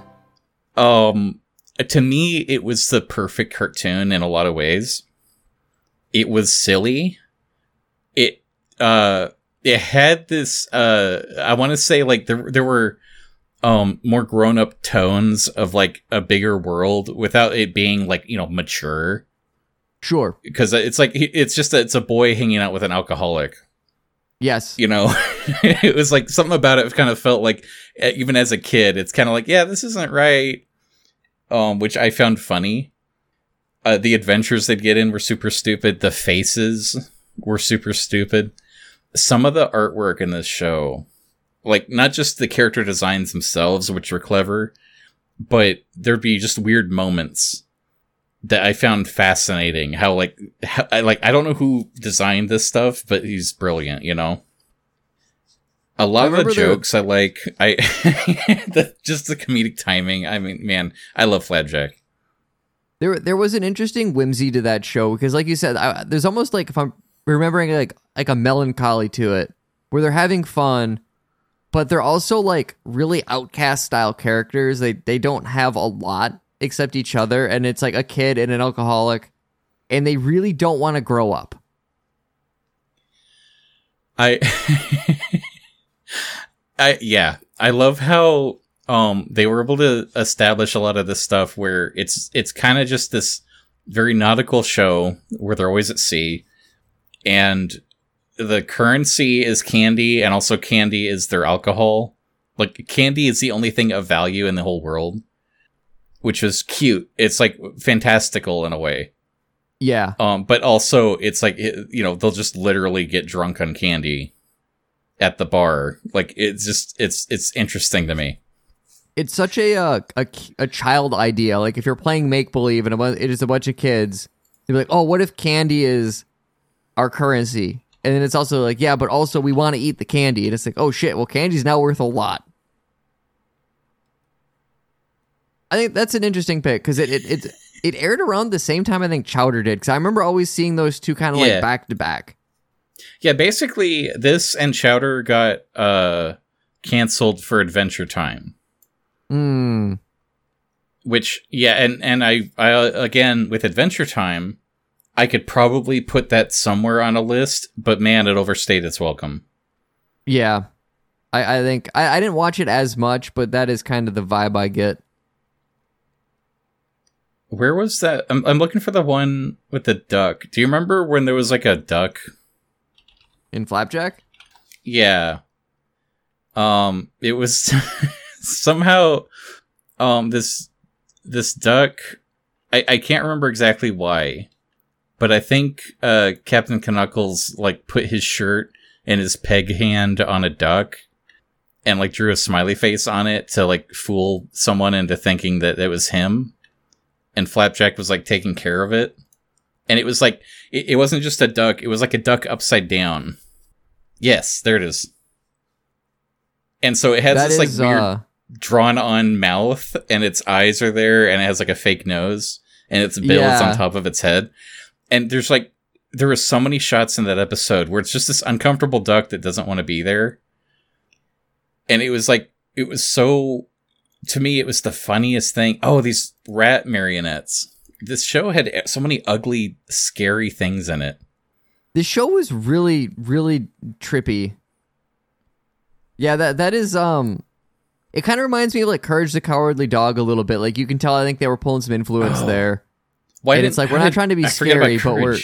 um, to me, it was the perfect cartoon in a lot of ways. It was silly. It uh, it had this uh, I want to say like there there were um more grown up tones of like a bigger world without it being like you know mature Sure. because it's like it's just that it's a boy hanging out with an alcoholic. Yes. you know it was like something about it kind of felt like eh, even as a kid it's kind of like yeah this isn't right. Um which i found funny. Uh, the adventures they'd get in were super stupid. The faces were super stupid. Some of the artwork in this show like not just the character designs themselves which were clever but there'd be just weird moments that I found fascinating. How like, how, I like, I don't know who designed this stuff, but he's brilliant. You know, a lot of the jokes I like. I the, just the comedic timing. I mean, man, I love Flapjack. There, there was an interesting whimsy to that show because, like you said, I, there's almost like if I'm remembering like like a melancholy to it, where they're having fun, but they're also like really outcast style characters. They they don't have a lot except each other, and it's like a kid and an alcoholic, and they really don't want to grow up. I, I yeah, I love how um they were able to establish a lot of this stuff where it's it's kind of just this very nautical show where they're always at sea, and the currency is candy, and also candy is their alcohol. Like candy is the only thing of value in the whole world, which is cute. It's like fantastical in a way. Yeah, Um, but also it's like it- you know they'll just literally get drunk on candy, at the bar. Like it's just it's it's interesting to me. It's such a uh, a a child idea. Like if you're playing make believe and a it is a bunch of kids, you'd be like, "Oh, what if candy is our currency?" And then it's also like, "Yeah, but also we want to eat the candy." And it's like, "Oh shit, well candy's now worth a lot." I think that's an interesting pick because it it it, it aired around the same time I think Chowder did because I remember always seeing those two kind of Yeah. like back to back. Yeah, basically this and Chowder got uh canceled for Adventure Time. Hmm. Which yeah, and and I I again with Adventure Time, I could probably put that somewhere on a list, but man, it overstayed its welcome. Yeah. I, I think I, I didn't watch it as much, but that is kind of the vibe I get. Where was that? I'm, I'm looking for the one with the duck. Do you remember when there was like a duck? In Flapjack? Yeah. Um, it was somehow um this this duck. I I can't remember exactly why, but I think uh Captain K'nuckles like put his shirt and his peg hand on a duck. And like drew a smiley face on it to like fool someone into thinking that it was him. And Flapjack was like taking care of it. And it was like, it, it wasn't just a duck, it was like a duck upside down. Yes, there it is. And so it has That this like is, weird uh, drawn on mouth and its eyes are there and it has like a fake nose and its bill is Yeah. on top of its head. And there's like there were so many shots in that episode where it's just this uncomfortable duck that doesn't want to be there. And it was like it was so to me it was the funniest thing. Oh, these rat marionettes. This show had so many ugly, scary things in it. the show was really, really trippy. Yeah, that that is um it kind of reminds me of like Courage the Cowardly Dog a little bit. Like you can tell I think they were pulling some influence Oh. there. Why And it's like, we're not did- trying to be I scary, but we're-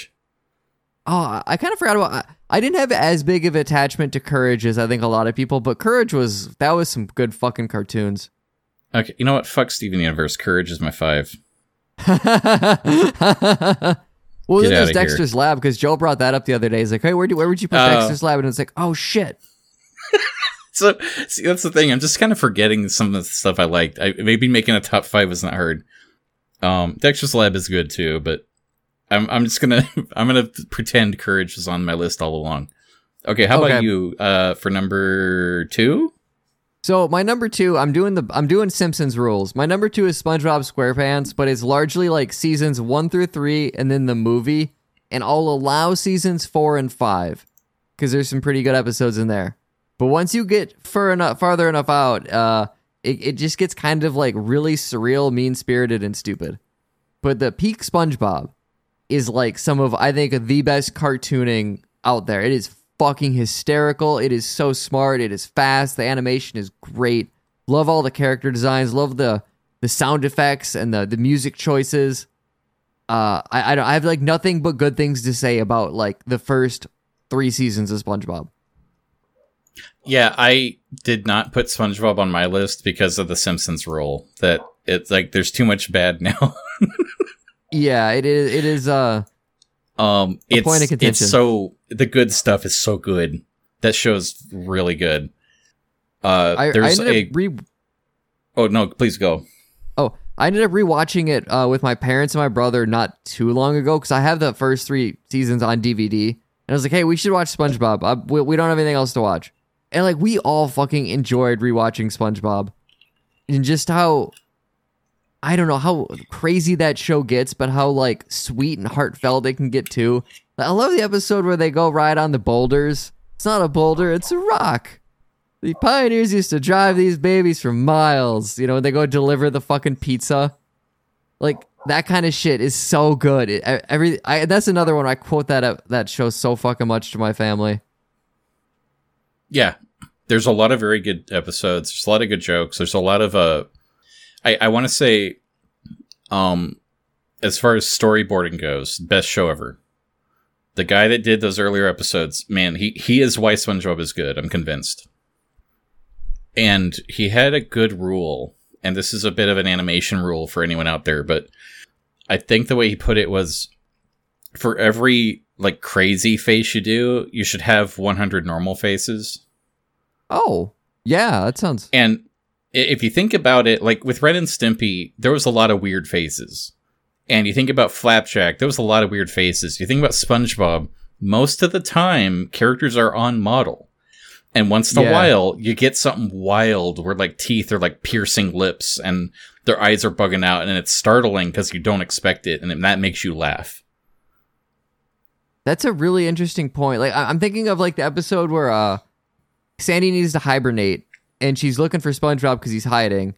Oh, I- kind of forgot about. I, I didn't have as big of attachment to Courage as I think a lot of people, but Courage was that was some good fucking cartoons. Okay, you know what? Fuck Steven Universe. Courage is my five. well, Get then there's outta here. Dexter's Lab because Joe brought that up the other day. He's like, "Hey, where do where would you put Oh. Dexter's Lab?" And it's like, "Oh shit." So see, that's the thing. I'm just kind of forgetting some of the stuff I liked. I, maybe making a top five was not hard. Um, Dexter's Lab is good too, but I'm I'm just gonna I'm gonna pretend Courage was on my list all along. Okay, how about you? Uh, for number two. So my number two, I'm doing the I'm doing Simpsons rules. My number two is SpongeBob SquarePants, but it's largely like seasons one through three, and then the movie. And I'll allow seasons four and five because there's some pretty good episodes in there. But once you get far enough, farther enough out, uh, it, it just gets kind of like really surreal, mean spirited, and stupid. But the peak SpongeBob is like some of I think the best cartooning out there. It is fucking hysterical. It is so smart. It is fast. The animation is great. Love all the character designs. Love the the sound effects and the the music choices. Uh, I I, don't, I have like nothing but good things to say about like the first three seasons of SpongeBob. Yeah, I did not put SpongeBob on my list because of the Simpsons rule that it's like there's too much bad now. Yeah, it is. It is. Uh, Um, A it's point of contention. it's so the good stuff is so good. That show's really good. Uh, I, I there's a up re oh no, please go. Oh, I ended up rewatching it uh, with my parents and my brother not too long ago because I have the first three seasons on DVD. And I was like, hey, we should watch SpongeBob. Uh, we, we don't have anything else to watch. And like, we all fucking enjoyed rewatching SpongeBob. And just how, I don't know how crazy that show gets, but how like sweet and heartfelt it can get too. I love the episode where they go ride on the boulders. It's not a boulder, it's a rock. The pioneers used to drive these babies for miles. You know, they go deliver the fucking pizza. Like that kind of shit is so good. It, every I, that's another one I quote that up, that show so fucking much to my family. Yeah, there's a lot of very good episodes. There's a lot of good jokes. There's a lot of uh, I I want to say, um, as far as storyboarding goes, best show ever. The guy that did those earlier episodes, man, he he is why SpongeBob is good. I'm convinced. And he had a good rule, and this is a bit of an animation rule for anyone out there, but I think the way he put it was for every like crazy face you do, you should have 100 normal faces. Oh, yeah, that sounds. And if you think about it, like with Ren and Stimpy, there was a lot of weird faces. And you think about Flapjack, there was a lot of weird faces. You think about SpongeBob, most of the time, characters are on model. And once in a while, you get something wild where like teeth are like piercing lips and their eyes are bugging out and it's startling because you don't expect it and that makes you laugh. That's a really interesting point. Like I- I'm thinking of like the episode where uh Sandy needs to hibernate and she's looking for SpongeBob because he's hiding.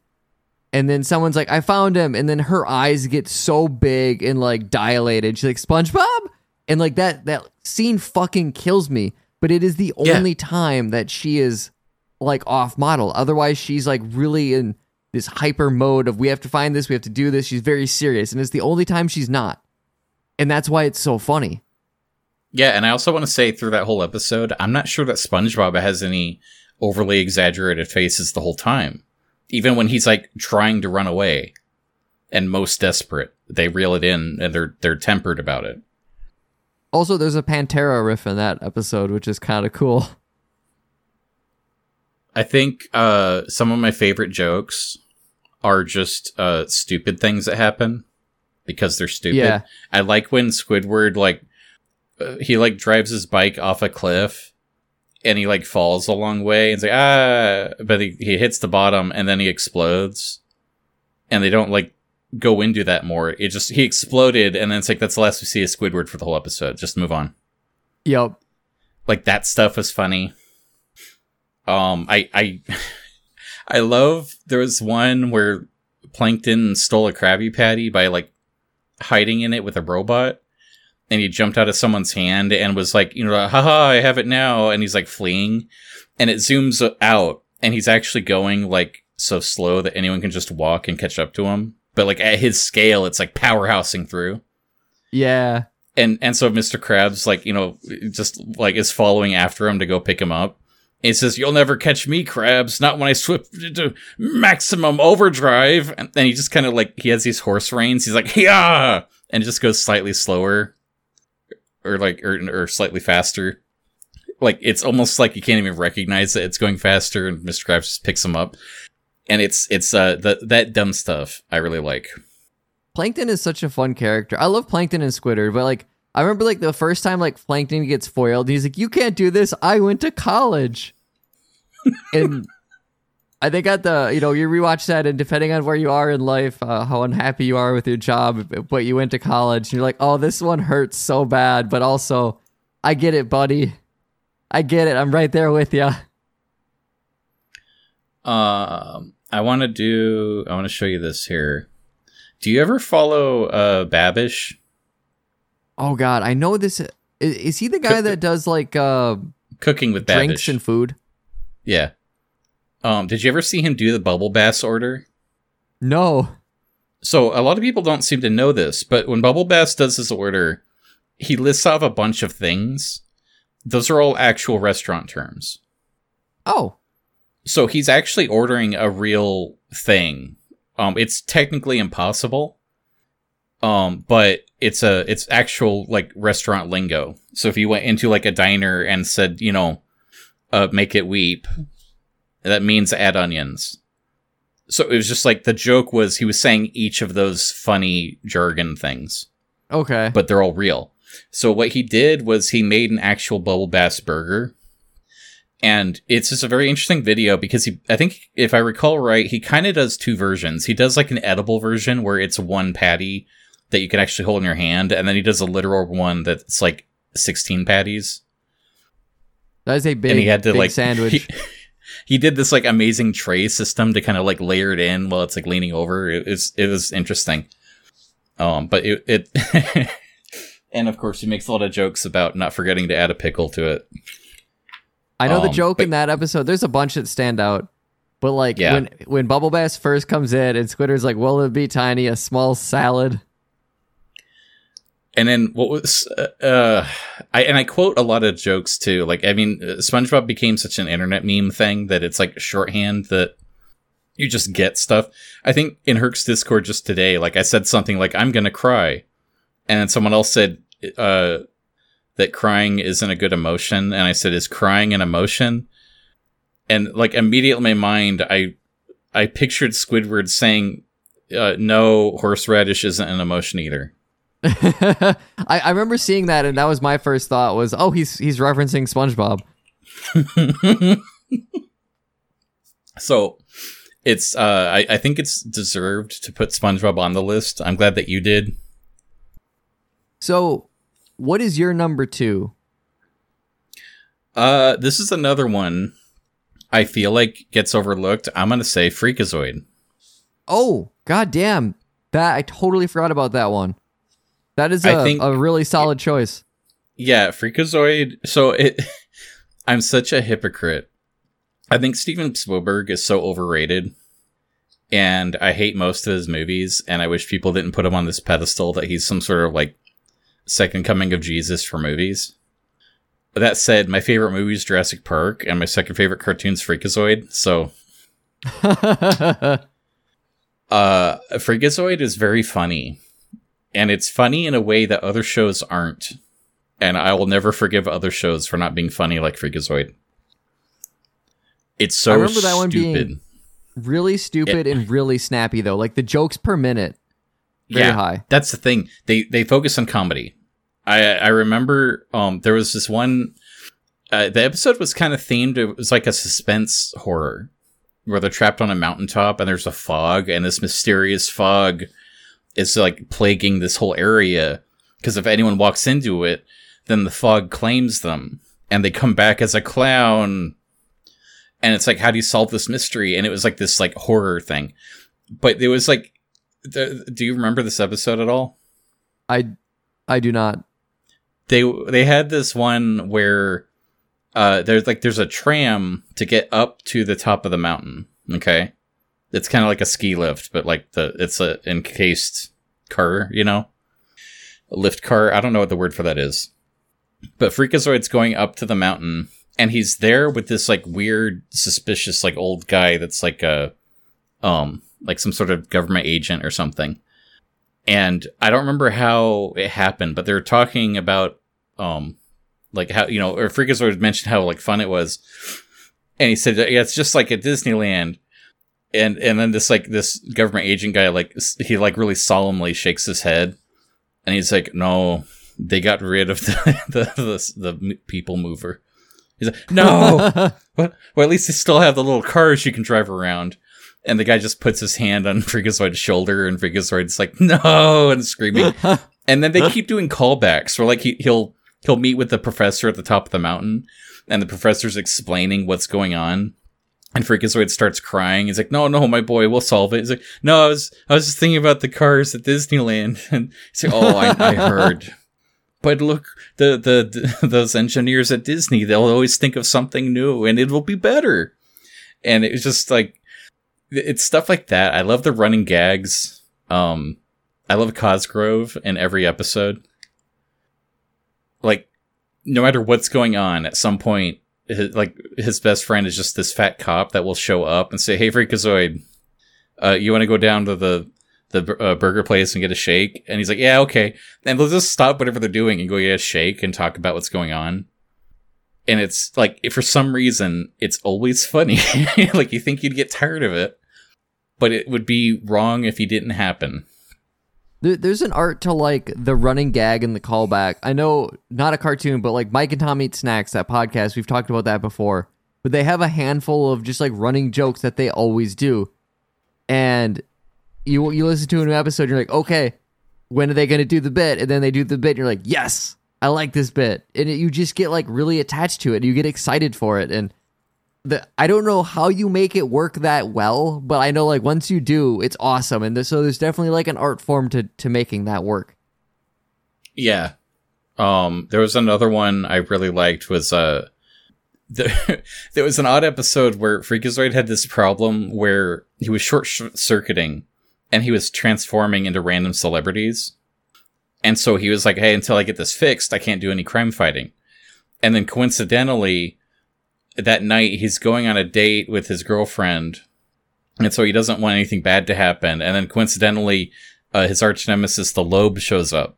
And then someone's like, I found him. And then her eyes get so big and like dilated. She's like, SpongeBob? And like that that scene fucking kills me. But it is the Yeah. only time that she is like off model. Otherwise, she's like really in this hyper mode of we have to find this, we have to do this. She's very serious. And it's the only time she's not. And that's why it's so funny. Yeah, and I also want to say through that whole episode, I'm not sure that SpongeBob has any overly exaggerated faces the whole time. Even when he's like trying to run away and most desperate, they reel it in and they're they're tempered about it. Also, there's a Pantera riff in that episode, which is kind of cool. I think uh some of my favorite jokes are just uh stupid things that happen because they're stupid. Yeah. I like when Squidward like uh, he like drives his bike off a cliff and he like falls a long way and it's like ah but he, he hits the bottom and then he explodes. And they don't like go into that more. It just he exploded and then it's like that's the last we see of squidward for the whole episode. Just move on. Yep. like that stuff was funny. Um i i i love there was one where plankton stole a krabby patty by like hiding in it with a robot and he jumped out of someone's hand and was like you know like, haha i have it now and he's like fleeing and it zooms out and he's actually going like so slow that anyone can just walk and catch up to him but like at his scale it's like powerhousing through Yeah. and and so Mr. Krabs like you know just like is following after him to go pick him up. He says, "You'll never catch me, Krabs. Not when I switch into maximum overdrive." And then he just kind of like he has these horse reins. He's like, "Yeah," and it just goes slightly slower, or like or or slightly faster. Like it's almost like you can't even recognize that it's going faster, and Mr. Krabs just picks him up. And it's it's uh that that dumb stuff I really like. Plankton is such a fun character. I love Plankton and Squidward, but like I remember like the first time like Plankton gets foiled, he's like, "You can't do this. I went to college." and I think at the you know you rewatch that, and depending on where you are in life, uh, how unhappy you are with your job, but you went to college, and you're like, "Oh, this one hurts so bad," but also, I get it, buddy. I get it. I'm right there with you. Um, I want to do. I want to show you this here. Do you ever follow uh Babish? Oh God, I know this. Is, is he the guy Cook- that does like uh, Cooking with Babish. drinks and food? yeah. Um, did you ever see him do the bubble bass order? No. So a lot of people don't seem to know this, but when Bubble Bass does his order, he lists off a bunch of things. Those are all actual restaurant terms. Oh, So he's actually ordering a real thing. Um, it's technically impossible. Um, but it's a it's actual like restaurant lingo. So if you went into like a diner and said, you know, uh, make it weep, that means add onions. So it was just like the joke was he was saying each of those funny jargon things okay. but they're all real. So what he did was he made an actual bubble bass burger. And it's just a very interesting video because he, I think if I recall right, he kind of does two versions. He does like an edible version where it's one patty that you can actually hold in your hand. And then he does a literal one that's like 16 patties. That is a big, and he had to big like, sandwich. He, he did this like amazing tray system to kind of like layer it in while it's like leaning over. It was, it was interesting. Um, but it, it and of course he makes a lot of jokes about not forgetting to add a pickle to it. I know the um, joke but- in that episode. There's a bunch that stand out, but like Yeah. when when Bubble Bass first comes in and Squidward's like, "Will it be tiny? A small salad?" And then what was uh, uh I and I quote a lot of jokes too. Like I mean, uh, SpongeBob became such an internet meme thing that it's like shorthand that you just get stuff. I think in Herc's Discord just today, like I said something like I'm gonna cry, and then someone else said uh that crying isn't a good emotion, and I said is crying an emotion? and like immediately in my mind, I I pictured Squidward saying, uh, "No, horseradish isn't an emotion either." I, I remember seeing that, and that was my first thought was, oh, he's he's referencing SpongeBob. so it's uh I, I think it's deserved to put SpongeBob on the list. I'm glad that you did. So, what is your number two? Uh, this is another one I feel like gets overlooked. I'm gonna say Freakazoid. Oh, goddamn! That I totally forgot about that one. That is a, think, a really solid choice. Yeah, Freakazoid. So it, I'm such a hypocrite. I think Steven Spielberg is so overrated, and I hate most of his movies. And I wish people didn't put him on this pedestal that he's some sort of like second coming of Jesus for movies. But that said, my favorite movie is Jurassic Park, and my second favorite cartoon is Freakazoid. So, uh, Freakazoid is very funny, and it's funny in a way that other shows aren't. And I will never forgive other shows for not being funny like Freakazoid. It's so stupid. I remember that one being really stupid it, and really snappy though. Like the jokes per minute, very yeah, high. That's the thing. They they focus on comedy. I I remember um there was this one. Uh, the episode was kind of themed. It was like a suspense horror where they're trapped on a mountaintop and there's a fog and this mysterious fog is like plaguing this whole area because if anyone walks into it, then the fog claims them and they come back as a clown. And it's like, how do you solve this mystery? And it was like this like horror thing, but it was like, the, do you remember this episode at all? I, I do not. They they had this one where, uh, there's like there's a tram to get up to the top of the mountain. Okay, it's kind of like a ski lift, but like the it's a encased car, you know, a lift car. I don't know what the word for that is, but Freakazoid's going up to the mountain, and he's there with this like weird, suspicious like old guy that's like a, um, like some sort of government agent or something. And I don't remember how it happened, but they were talking about, um, like how you know, or Freakazoid mentioned how like fun it was, and he said, "Yeah, it's just like at Disneyland." And and then this like this government agent guy like he like really solemnly shakes his head and he's like no they got rid of the the, the, the people mover. He's like no what well at least they still have the little cars you can drive around. And the guy just puts his hand on Freakazoid's shoulder and Freakazoid's like no and screaming. And then they keep doing callbacks where like he, he'll he'll meet with the professor at the top of the mountain and the professor's explaining what's going on and Freakazoid starts crying. He's like, "No, no, my boy, we'll solve it." He's like, "No, I was, I was just thinking about the cars at Disneyland." And he's like, "Oh, I, I heard." But look, the, the, the those engineers at Disney, they'll always think of something new, and it will be better. And it was just like, it's stuff like that. I love the running gags. Um, I love Cosgrove in every episode. Like, no matter what's going on, at some point his, like his best friend is just this fat cop that will show up and say, "Hey, Freakazoid, uh, you want to go down to the the uh, burger place and get a shake?" And he's like, "Yeah, okay." And they'll just stop whatever they're doing and go get a shake and talk about what's going on. And it's like, for some reason, it's always funny. like you think you'd get tired of it, but it would be wrong if he didn't happen there's an art to like the running gag and the callback. I know not a cartoon, but like Mike and Tom Eat Snacks, that podcast, we've talked about that before. But they have a handful of just like running jokes that they always do. And you you listen to an episode, you're like, okay, when are they going to do the bit? And then they do the bit, and you're like, yes, I like this bit, and it, you just get like really attached to it. You get excited for it, and the I don't know how you make it work that well, but I know like once you do, it's awesome. And so there's definitely like an art form to to making that work. Yeah. Um there was another one I really liked was uh there, there was an odd episode where Freakazoid had this problem where he was short circuiting and he was transforming into random celebrities. And so he was like, "Hey, until I get this fixed, I can't do any crime fighting." And then coincidentally, that night he's going on a date with his girlfriend, and so he doesn't want anything bad to happen. And then coincidentally, uh, his arch nemesis, the Lobe, shows up,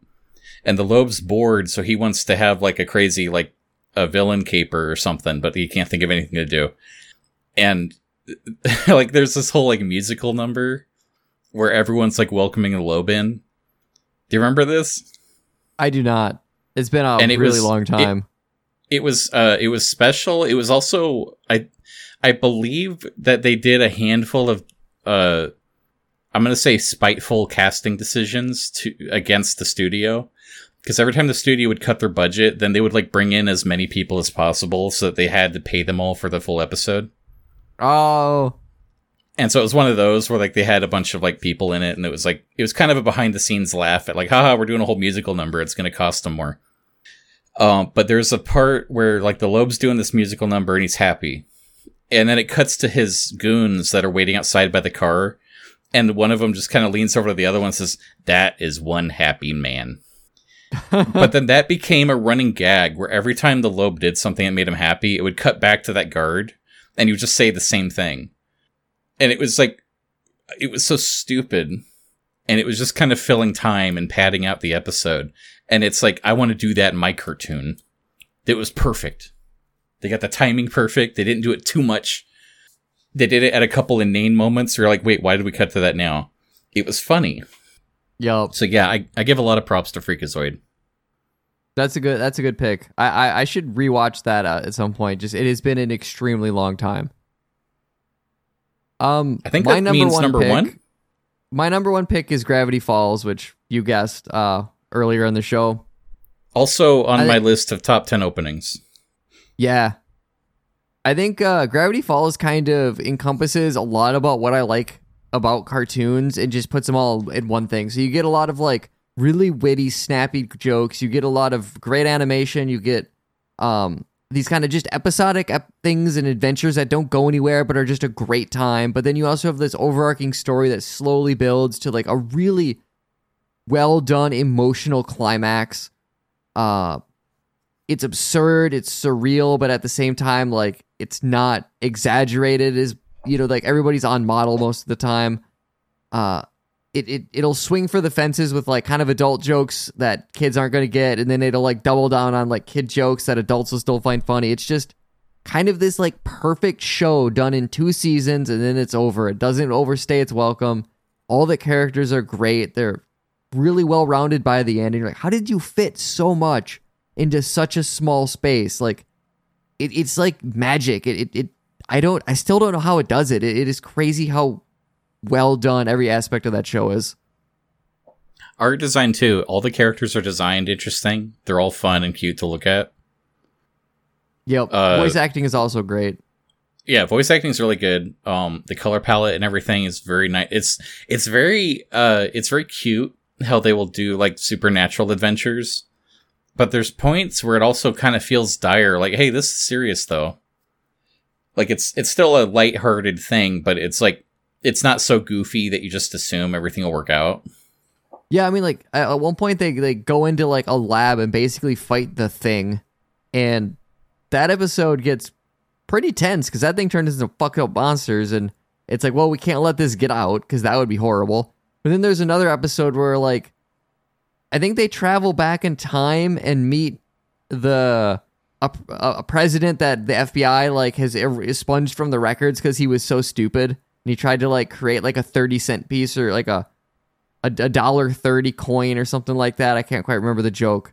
and the Lobe's bored, so he wants to have like a crazy like a villain caper or something, but he can't think of anything to do. and like there's this whole like musical number where everyone's like welcoming the lobe in. Do you remember this? I do not. It's been a it really was- long time. It was uh it was special. It was also I I believe that they did a handful of uh I'm going to say spiteful casting decisions to against the studio because every time the studio would cut their budget, then they would like bring in as many people as possible so that they had to pay them all for the full episode. oh, And so it was one of those where like they had a bunch of like people in it, and it was like it was kind of a behind the scenes laugh at like, haha, we're doing a whole musical number. It's going to cost them more. Um, but there's a part where like the Lobe's doing this musical number and he's happy, and then it cuts to his goons that are waiting outside by the car, and one of them just kind of leans over to the other one and says, "That is one happy man." but then that became a running gag where every time the Loeb did something that made him happy, it would cut back to that guard, and he would just say the same thing. And it was like it was so stupid and it was just kind of filling time and padding out the episode and it's like i want to do that in my cartoon it was perfect they got the timing perfect they didn't do it too much they did it at a couple inane moments you're like wait why did we cut to that now it was funny yup. so yeah i, I give a lot of props to freakazoid That's a good. That's a good pick. I I, I should rewatch that uh, at some point. Just it has been an extremely long time. Um, i think my number one number pick- one My number one pick is Gravity Falls, which you guessed uh earlier in the show. also on I my think- list of top 10 openings Yeah. I think uh, Gravity Falls kind of encompasses a lot about what I like about cartoons and just puts them all in one thing. So you get a lot of like really witty, snappy jokes. You get a lot of great animation. You get um, these kind of just episodic ep- things and adventures that don't go anywhere but are just a great time. But then you also have this overarching story that slowly builds to like a really well done emotional climax. Uh, it's absurd, it's surreal, but at the same time, like it's not exaggerated. Is you know, like everybody's on model most of the time. Uh, it it it'll swing for the fences with like kind of adult jokes that kids aren't going to get, and then it'll like double down on like kid jokes that adults will still find funny. It's just kind of this like perfect show done in two seasons, and then it's over. It doesn't overstay its welcome. All the characters are great. They're really well rounded by the end. And you're like, how did you fit so much into such a small space? Like, it, it's like magic. It, it, it, I don't, I still don't know how it does it. it. It is crazy how well done every aspect of that show is. art design too all the characters are designed interesting they're all fun and cute to look at Yep. Uh, Voice acting is also great. yeah voice acting is really good um the color palette and everything is very nice it's it's very uh it's very cute how they will do like supernatural adventures. But there's points where it also kind of feels dire like hey this is serious though. Like it's it's still a light-hearted thing but it's like it's not so goofy that you just assume everything will work out. Yeah, I mean, like at one point they they go into like a lab and basically fight the thing, and that episode gets pretty tense because that thing turns into fucked up monsters, and it's like, well, we can't let this get out because that would be horrible. But then there's another episode where like, I think they travel back in time and meet the a, a president that the FBI like has expunged from the records because he was so stupid and he tried to like create like a thirty cent piece or like a a, a dollar thirty coin or something like that. I can't quite remember the joke,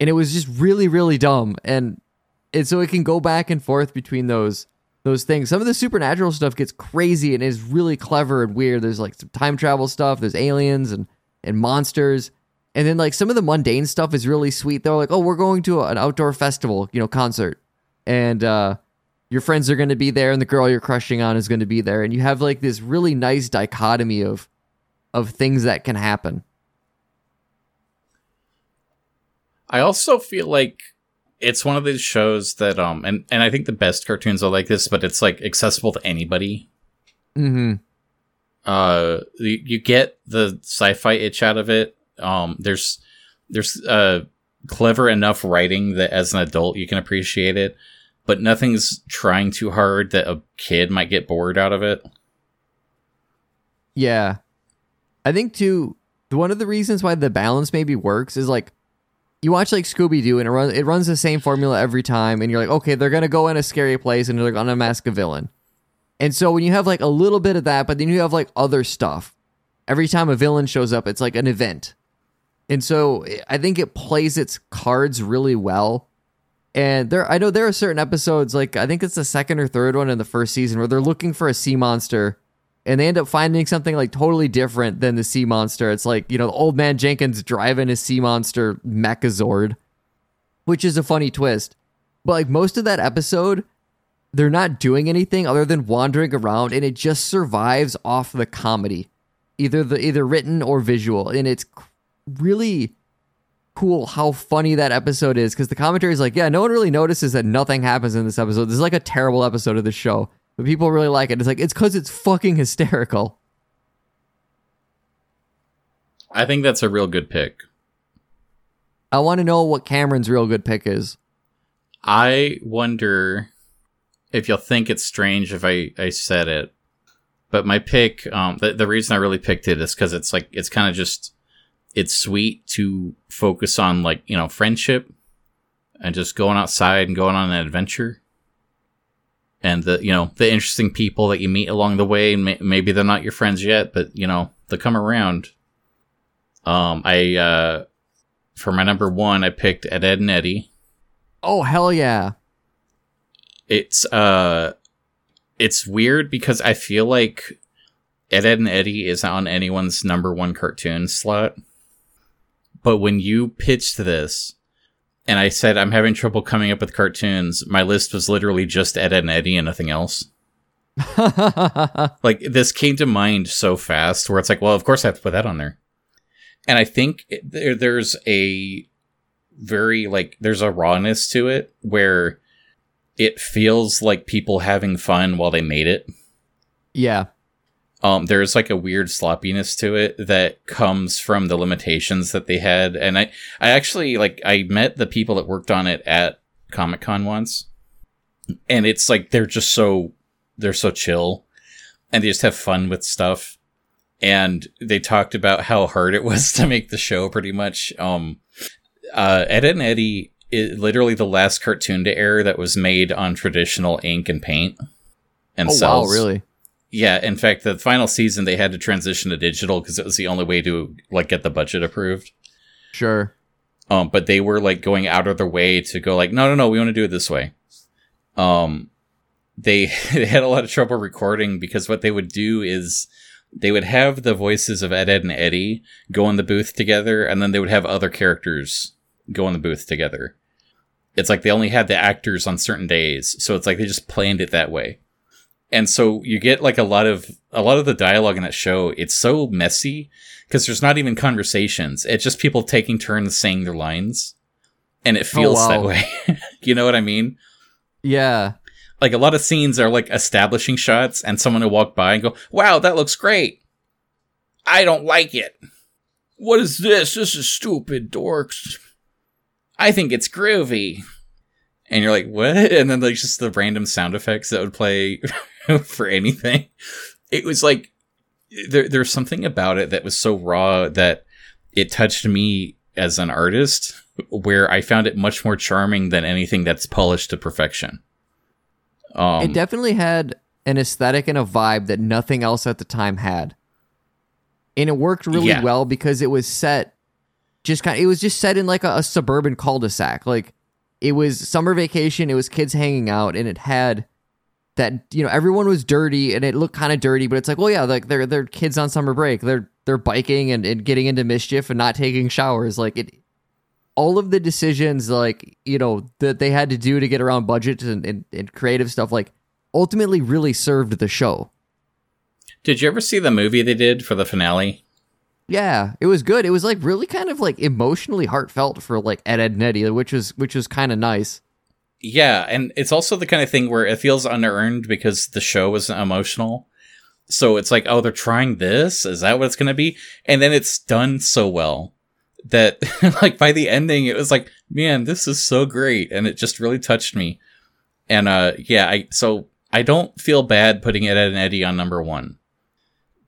and it was just really really dumb. And and so it can go back and forth between those those things. Some of the supernatural stuff gets crazy and is really clever and weird. There's like some time travel stuff. There's aliens and and monsters. And then like some of the mundane stuff is really sweet. They're like, oh, we're going to an outdoor festival, you know, concert, and uh, your friends are going to be there, and the girl you're crushing on is going to be there, and you have like this really nice dichotomy of of things that can happen. I also feel like it's one of these shows that um and and I think the best cartoons are like this, but it's like accessible to anybody. Mm-hmm. Uh, you, you get the sci-fi itch out of it. Um, there's there's uh clever enough writing that as an adult you can appreciate it, but nothing's trying too hard that a kid might get bored out of it. Yeah. I think too one of the reasons why the balance maybe works is like you watch like Scooby Doo and it runs it runs the same formula every time and you're like, okay, they're gonna go in a scary place and they're gonna unmask a villain. And so when you have like a little bit of that, but then you have like other stuff. Every time a villain shows up, it's like an event. And so eh, I think it plays its cards really well. And there I know there are certain episodes like I think it's the second or third one in the first season where they're looking for a sea monster and they end up finding something like totally different than the sea monster. It's like, you know, old man Jenkins driving his sea monster Mechazord, which is a funny twist. But like most of that episode, they're not doing anything other than wandering around and it just survives off the comedy. Either the either written or visual. And it's really cool how funny that episode is because the commentary is like, yeah, no one really notices that nothing happens in this episode. This is like a terrible episode of the show, but people really like it. It's like it's because it's fucking hysterical. I think that's a real good pick. I want to know what Cameron's real good pick is. I wonder if you'll think it's strange if I, I said it, but my pick, um, the, the reason I really picked it is because it's like it's kind of just it's sweet to focus on like you know friendship and just going outside and going on an adventure and the you know the interesting people that you meet along the way may- maybe they're not your friends yet but you know they come around. Um i uh for my number one i picked Ed Edd n Eddy. Oh hell yeah! it's uh it's weird because i feel like Ed Edd n Eddy is on anyone's number one cartoon slot. But when you pitched this and i said i'm having trouble coming up with cartoons. My list was literally just Ed, Edd n Eddy and nothing else. Like this came to mind so fast where it's like well of course i have to put that on there. And i think it, there, there's a very like there's a rawness to it where it feels like people having fun while they made it. Yeah, um there's like a weird sloppiness to it that comes from the limitations that they had. And i i actually like i met the people that worked on it at comic-con once. And it's like they're just so they're so chill. And they just have fun with stuff. And they talked about how hard it was to make the show pretty much. Um uh ed and eddie is literally the last cartoon to air that was made on traditional ink and paint. And cels. oh wow, really? Yeah, in fact, the final season they had to transition to digital because it was the only way to like get the budget approved. Sure. Um, but they were like going out of their way to go like, no, no, no, we want to do it this way. Um, they they had a lot of trouble recording because what they would do is they would have the voices of Ed, Edd, and Eddy go in the booth together, and then they would have other characters go in the booth together. It's like they only had the actors on certain days, so it's like they just planned it that way and so you get like a lot of a lot of the dialogue in that show it's so messy because there's not even conversations. It's just people taking turns saying their lines. And it oh, feels wow. that way. You know what i mean? Yeah. like a lot of scenes are like establishing shots and someone will walk by and go wow that looks great. I don't like it. What is this? This is stupid dorks. I think it's groovy. And you're like what? And then like just the random sound effects that would play for anything. It was like there there's something about it that was so raw that it touched me as an artist where I found it much more charming than anything that's polished to perfection. Um it definitely had an aesthetic and a vibe that nothing else at the time had. And it worked really Yeah. well because it was set just kind it was just set in like a, a suburban cul-de-sac. Like it was summer vacation, it was kids hanging out and it had that you know everyone was dirty and it looked kind of dirty but it's like well yeah like they're they're kids on summer break. They're they're biking and, and getting into mischief and not taking showers. Like it all of the decisions like you know that they had to do to get around budget and, and, and creative stuff like ultimately really served the show. Did you ever see the movie they did for the finale? yeah it was good. It was like really kind of like emotionally heartfelt for like Ed Edd n Eddy which was which was kind of nice Yeah, and it's also the kind of thing where it feels unearned because the show wasn't emotional. So it's like, oh, they're trying this? Is that what it's going to be? And then it's done so well that, like, by the ending, it was like, man, this is so great. And it just really touched me. And, uh, yeah, I, so I don't feel bad putting Ed, Edd n Eddy on number one.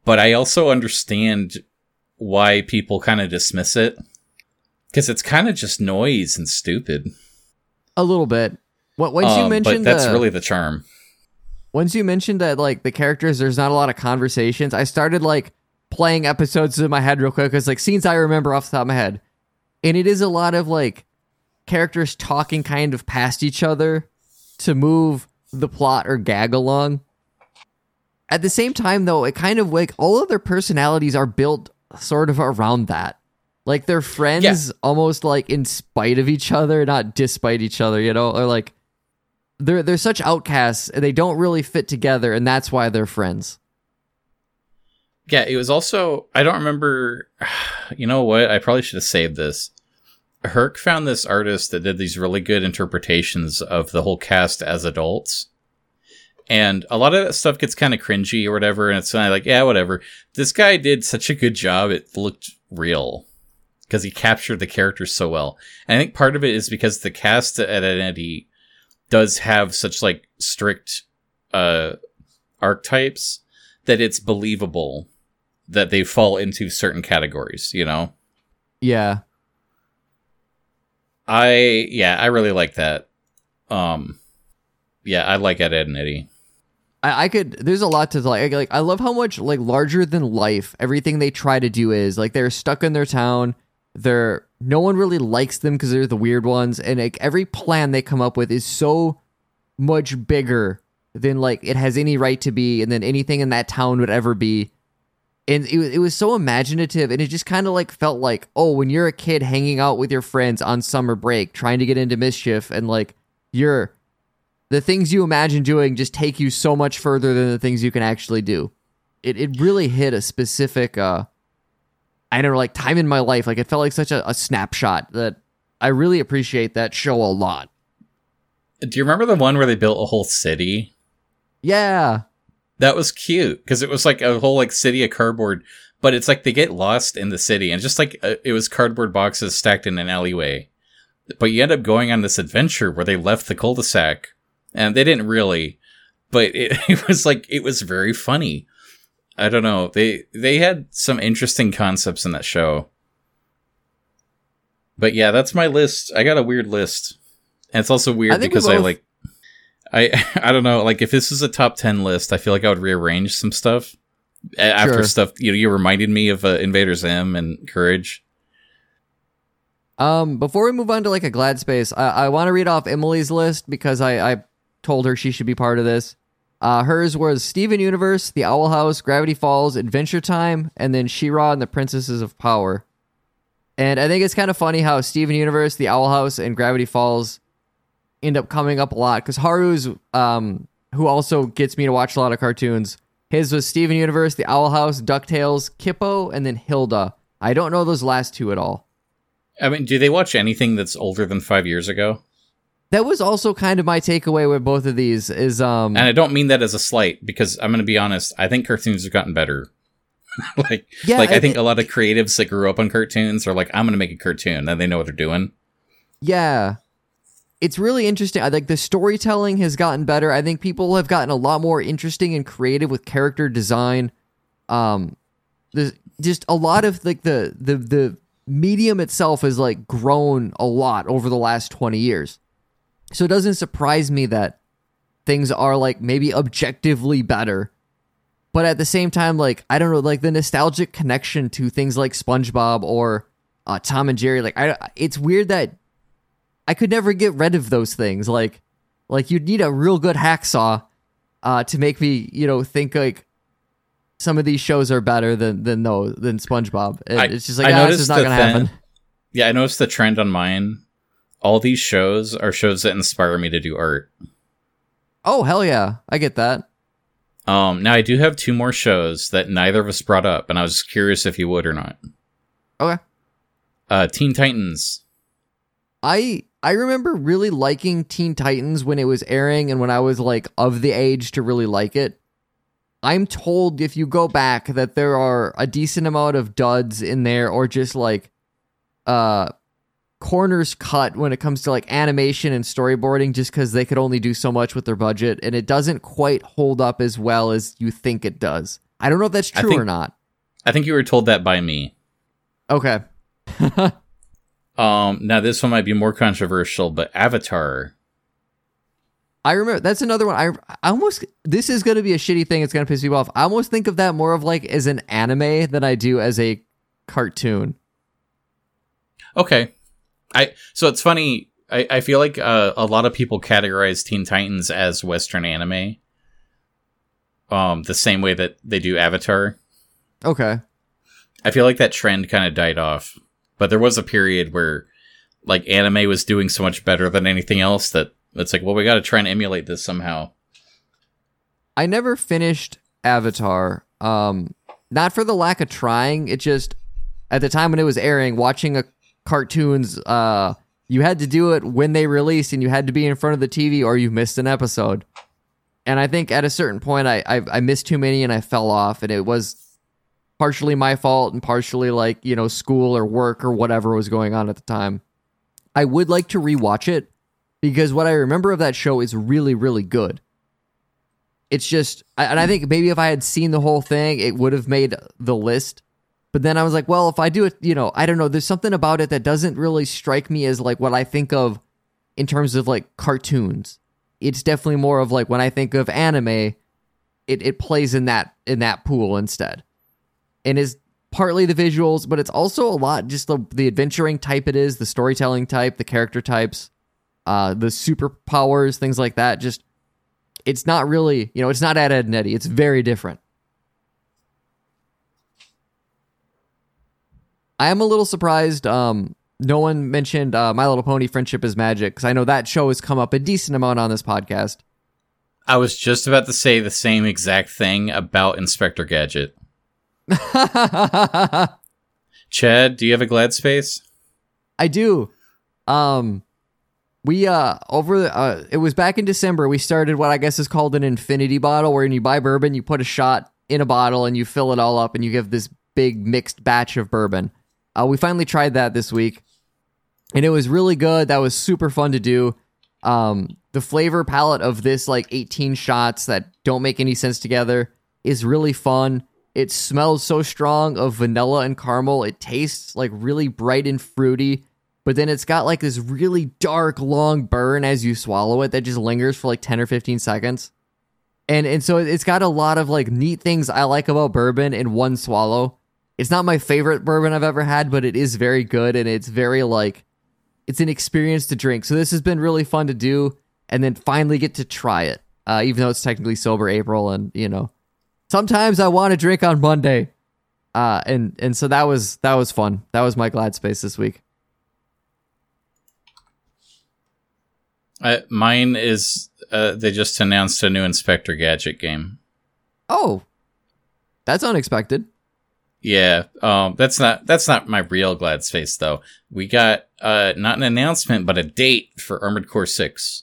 But I also understand why people kind of dismiss it. Because it's kind of just noise and stupid. A little bit what once you Um, mentioned but that's the, really the charm. once you mentioned that like the characters, there's not a lot of conversations. I started like playing episodes in my head real quick because like scenes I remember off the top of my head, and it is a lot of like characters talking kind of past each other to move the plot or gag along. At the same time, though, it kind of like all of their personalities are built sort of around that. Like they're friends Yeah. almost like in spite of each other, not despite each other, you know? Or like they're they're such outcasts and they don't really fit together, and that's why they're friends. Yeah, it was also I don't remember you know what? I probably should have saved this. Herc found this artist that did these really good interpretations of the whole cast as adults. And a lot of that stuff gets kind of cringy or whatever, and it's kind of like, yeah, whatever. This guy did such a good job, it looked real. Because he captured the characters so well. And I think part of it is because the cast at Identity does have such like strict uh archetypes that it's believable that they fall into certain categories, you know? Yeah. I yeah, I really like that. Um yeah, I like Ed, Edd n Eddy. I, I could there's a lot to like like I love how much like larger than life everything they try to do is like they're stuck in their town they're no one really likes them because they're the weird ones and like every plan they come up with is so much bigger than like it has any right to be and then anything in that town would ever be and it, it was so imaginative and it just kind of like felt like oh when you're a kid hanging out with your friends on summer break trying to get into mischief and like you're the things you imagine doing just take you so much further than the things you can actually do. It it really hit a specific uh I don't know, like time in my life. Like it felt like such a, a snapshot that I really appreciate that show a lot. Do you remember the one where they built a whole city? Yeah. That was cute because it was like a whole like city of cardboard, but it's like they get lost in the city and just like uh, it was cardboard boxes stacked in an alleyway. But you end up going on this adventure where they left the cul-de-sac and they didn't really, but it, it was like it was very funny. I don't know. They they had some interesting concepts in that show. But yeah, that's my list. I got a weird list. And it's also weird we because I like I I don't know, like if this was a top 10 list, I feel like I would rearrange some stuff A- after Sure. stuff you know you reminded me of uh, Invader Zim and Courage. Um, before we move on to like a glad space, I, I want to read off Emily's list because I, I told her she should be part of this. Uh, hers was Steven Universe, The Owl House, Gravity Falls, Adventure Time, and then She-Ra and the Princesses of Power. And I think it's kind of funny how Steven Universe, The Owl House, and Gravity Falls end up coming up a lot because Haru's, um, who also gets me to watch a lot of cartoons, his was Steven Universe, The Owl House, DuckTales, Kipo, and then Hilda. I don't know those last two at all. I mean, do they watch anything that's older than 5 years ago? That was also kind of my takeaway with both of these is um And I don't mean that as a slight because I'm going to be honest, I think cartoons have gotten better. like Yeah, like I it- think a lot of creatives that grew up on cartoons are like I'm going to make a cartoon and they know what they're doing. yeah. It's really interesting. I like the storytelling has gotten better. I think people have gotten a lot more interesting and creative with character design. Um there's just a lot of like the the the medium itself has like grown a lot over the last 20 years. So it doesn't surprise me that things are like maybe objectively better. But at the same time, like I don't know, like the nostalgic connection to things like SpongeBob or uh, Tom and Jerry, like I, it's weird that I could never get rid of those things. Like, like you'd need a real good hacksaw uh, to make me, you know, think like some of these shows are better than than those than SpongeBob. It- I- it's just like I ah, this noticed is not gonna happen. Yeah, I noticed the trend on mine. All these shows are shows that inspire me to do art. Oh hell yeah, I get that. Um, now I do have two more shows that neither of us brought up, and I was curious if you would or not. Okay. Uh, Teen Titans. I I remember really liking Teen Titans when it was airing and when I was like of the age to really like it. I'm told if you go back that there are a decent amount of duds in there or just like uh corners cut when it comes to like animation and storyboarding just cuz they could only do so much with their budget and it doesn't quite hold up as well as you think it does. I don't know if that's true think- or not. I think you were told that by me. Okay. Um, now this one might be more controversial, but Avatar. I remember that's another one. I, I almost this is going to be a shitty thing. It's going to piss people off. I almost think of that more of like as an anime than I do as a cartoon. Okay, I so it's funny. I, I feel like uh, a lot of people categorize Teen Titans as Western anime, um, the same way that they do Avatar. Okay. I feel like that trend kind of died off, but there was a period where like anime was doing so much better than anything else that it's like, well, we got to try and emulate this somehow. I never finished Avatar. Um, not for the lack of trying. It just at the time when it was airing, watching a cartoons, uh, you had to do it when they released, and you had to be in front of the TV, or you missed an episode. And I think at a certain point, I I, I missed too many, and I fell off, and it was partially my fault, and partially like you know school or work or whatever was going on at the time. I would like to rewatch it because what I remember of that show is really really good it's just and i think maybe if i had seen the whole thing it would have made the list but then i was like well if i do it you know i don't know there's something about it that doesn't really strike me as like what i think of in terms of like cartoons it's definitely more of like when i think of anime it, it plays in that in that pool instead and is partly the visuals but it's also a lot just the, the adventuring type it is the storytelling type the character types uh the superpowers things like that just it's not really, you know, it's not Ed, Edd n Eddy. It's very different. I am a little surprised. Um, no one mentioned uh, My Little Pony: Friendship is Magic because I know that show has come up a decent amount on this podcast. I was just about to say the same exact thing about Inspector Gadget. Chad, do you have a glad space? I do. Um, we uh over uh it was back in December we started what I guess is called an infinity bottle where when you buy bourbon you put a shot in a bottle and you fill it all up and you give this big mixed batch of bourbon. Uh, we finally tried that this week and it was really good. That was super fun to do. Um, the flavor palate of this like 18 shots that don't make any sense together is really fun. It smells so strong of vanilla and caramel. It tastes like really bright and fruity but then it's got like this really dark long burn as you swallow it that just lingers for like 10 or 15 seconds and and so it's got a lot of like neat things i like about bourbon in one swallow it's not my favorite bourbon i've ever had but it is very good and it's very like it's an experience to drink. So this has been really fun to do and then finally get to try it uh, even though it's technically sober april and you know sometimes i want to drink on monday. Uh, and and so that was that was fun. That was my glad space this week. Uh, mine is uh, they just announced a new Inspector Gadget game. Oh, that's unexpected. Yeah, um, that's not that's not my real glad space though. We got uh, not an announcement, but a date for Armored Core Six,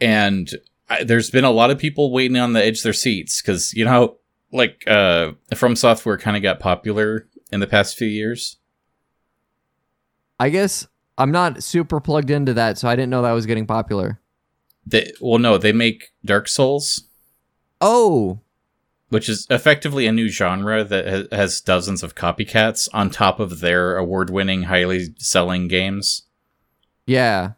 and I, there's been a lot of people waiting on the edge of their seats because you know, like uh, From Software kind of got popular in the past few years. I guess I'm not super plugged into that, so I didn't know that was getting popular. They, well, no, they make Dark Souls. Oh, which is effectively a new genre that has dozens of copycats on top of their award-winning, highly selling games. Yeah.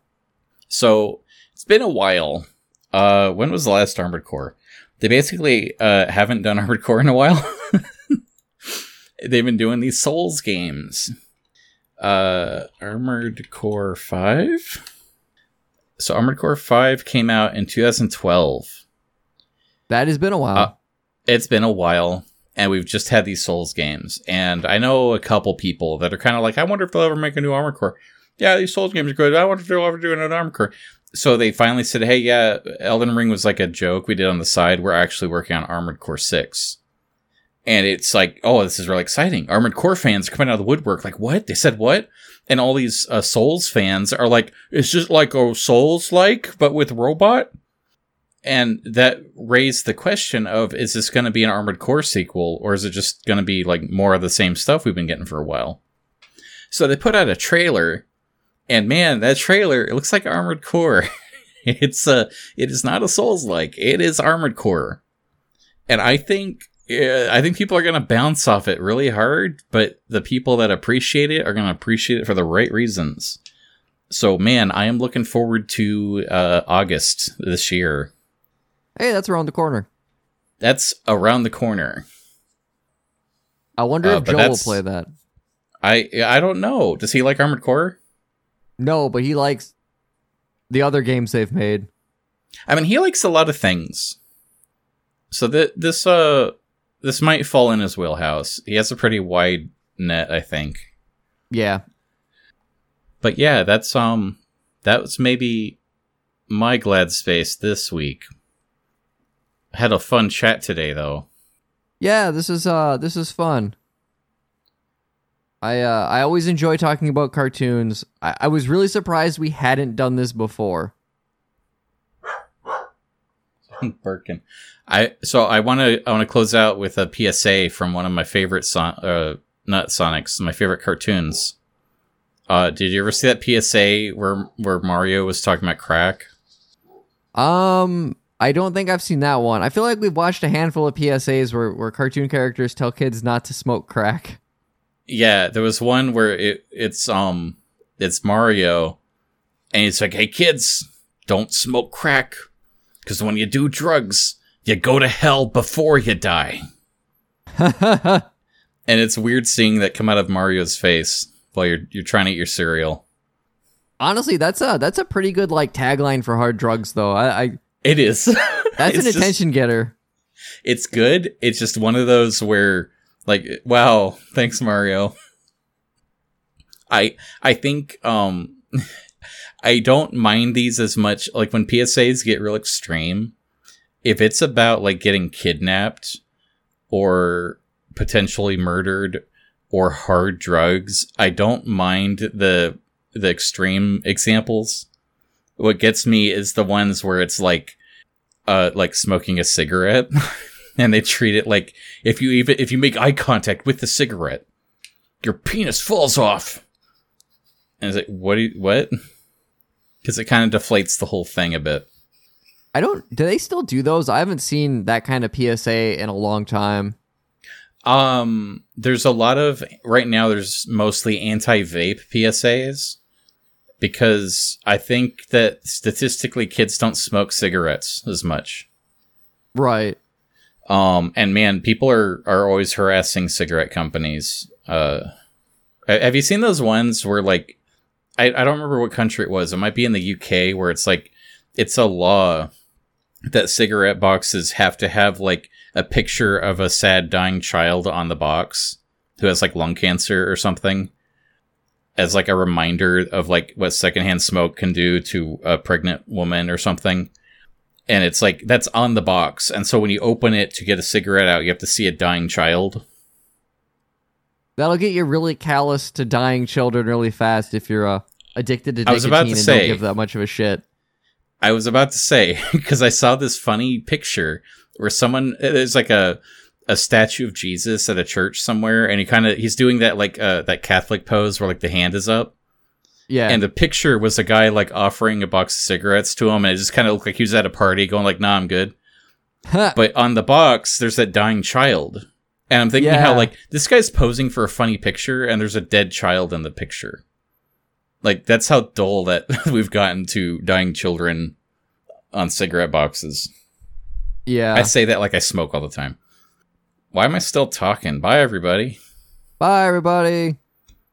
So it's been a while. Uh, when was the last Armored Core? They basically uh, haven't done Armored Core in a while. They've been doing these Souls games uh, Armored Core 5. So Armored Core 5 came out in 2012. That has been a while. Uh, it's been a while, and we've just had these Souls games. And I know a couple people that are kind of like, I wonder if they'll ever make a new Armored Core. Yeah, these Souls games are good. I wonder if they'll ever do another Armored Core. So they finally said, hey, yeah, Elden Ring was like a joke we did on the side. We're actually working on Armored Core 6 and it's like, oh, this is really exciting. Armored Core fans coming out of the woodwork, like, what? They said what? And all these uh, Souls fans are like, it's just like a Souls like, but with robot. And that raised the question of, is this going to be an Armored Core sequel, or is it just going to be like more of the same stuff we've been getting for a while? So they put out a trailer, and man, that trailer it looks like Armored Core. it's a, uh, it is not a Souls like, it is Armored Core. And I think I think people are going to bounce off it really hard, but the people that appreciate it are going to appreciate it for the right reasons. So man, I am looking forward to uh, August this year. Hey, that's around the corner. That's around the corner. I wonder Uh, if Joe will play that. I I don't know. Does he like Armored Core? No, but he likes the other games they've made. I mean, he likes a lot of things. So that this uh this might fall in his wheelhouse. He has a pretty wide net, I think. Yeah. But yeah, that's um that was maybe my glad space this week. Had a fun chat today though. Yeah, this is uh this is fun. I uh I always enjoy talking about cartoons. I, I was really surprised we hadn't done this before. Birkin. I so I want to I want to close out with a PSA from one of my favorite son uh not Sonics, my favorite cartoons. Uh did you ever see that PSA where where Mario was talking about crack? Um I don't think I've seen that one. I feel like we've watched a handful of PSAs where, where cartoon characters tell kids not to smoke crack. Yeah, there was one where it it's um it's Mario and it's like, "Hey kids, don't smoke crack cuz when you do drugs, you go to hell before you die." And it's weird seeing that come out of Mario's face while you're you're trying to eat your cereal. Honestly, that's a that's a pretty good like tagline for hard drugs though. I, I It is. that's an just- attention getter. It's good. It's just one of those where like wow, thanks Mario. I I think um I don't mind these as much like when PSAs get real extreme. If it's about like getting kidnapped or potentially murdered or hard drugs, I don't mind the the extreme examples. What gets me is the ones where it's like uh like smoking a cigarette and they treat it like if you even if you make eye contact with the cigarette your penis falls off and it's like what do you, what because it kind of deflates the whole thing a bit I don't do they still do those? I haven't seen that kind of PSA in a long time. um there's a lot of right now there's mostly anti-vape psas because i think that statistically kids don't smoke cigarettes as much Right. Um, and man, people are are always harassing cigarette companies. Uh, have you seen those ones where like, I, I don't remember what country it was. It might be in the UK where it's like, it's a law that cigarette boxes have to have like a picture of a sad dying child on the box who has like lung cancer or something as like a reminder of like what secondhand smoke can do to a pregnant woman or something. And it's like that's on the box. And so when you open it to get a cigarette out you have to see a dying child. That'll get you really callous to dying children really fast if you're uh, addicted to I was about to and say- don't give that much of a shit. i was about to say because i saw this funny picture where someone there's like a a statue of jesus at a church somewhere and he kind of he's doing that like uh that catholic pose where like the hand is up. Yeah. and the picture was a guy like offering a box of cigarettes to him and it just kind of looked like he was at a party going like nah i'm good. But on the box there's that dying child. And i'm thinking how like this guy's posing for a funny picture and there's a dead child in the picture. Like that's how dull that we've gotten to dying children on cigarette boxes. Yeah. i say that like i smoke all the time why am i still talking bye everybody Bye, everybody.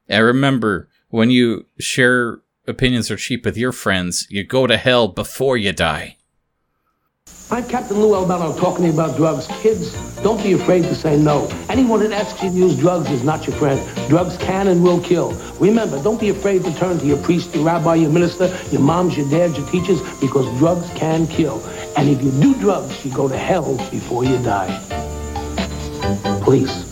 and remember when you share opinions are cheap with your friends you go to hell before you die I'm Captain Lou Albano talking to you about drugs. Kids, don't be afraid to say no. Anyone that asks you to use drugs is not your friend. Drugs can and will kill. Remember, don't be afraid to turn to your priest, your rabbi, your minister, your moms, your dads, your teachers, because drugs can kill. And if you do drugs, you go to hell before you die. Please.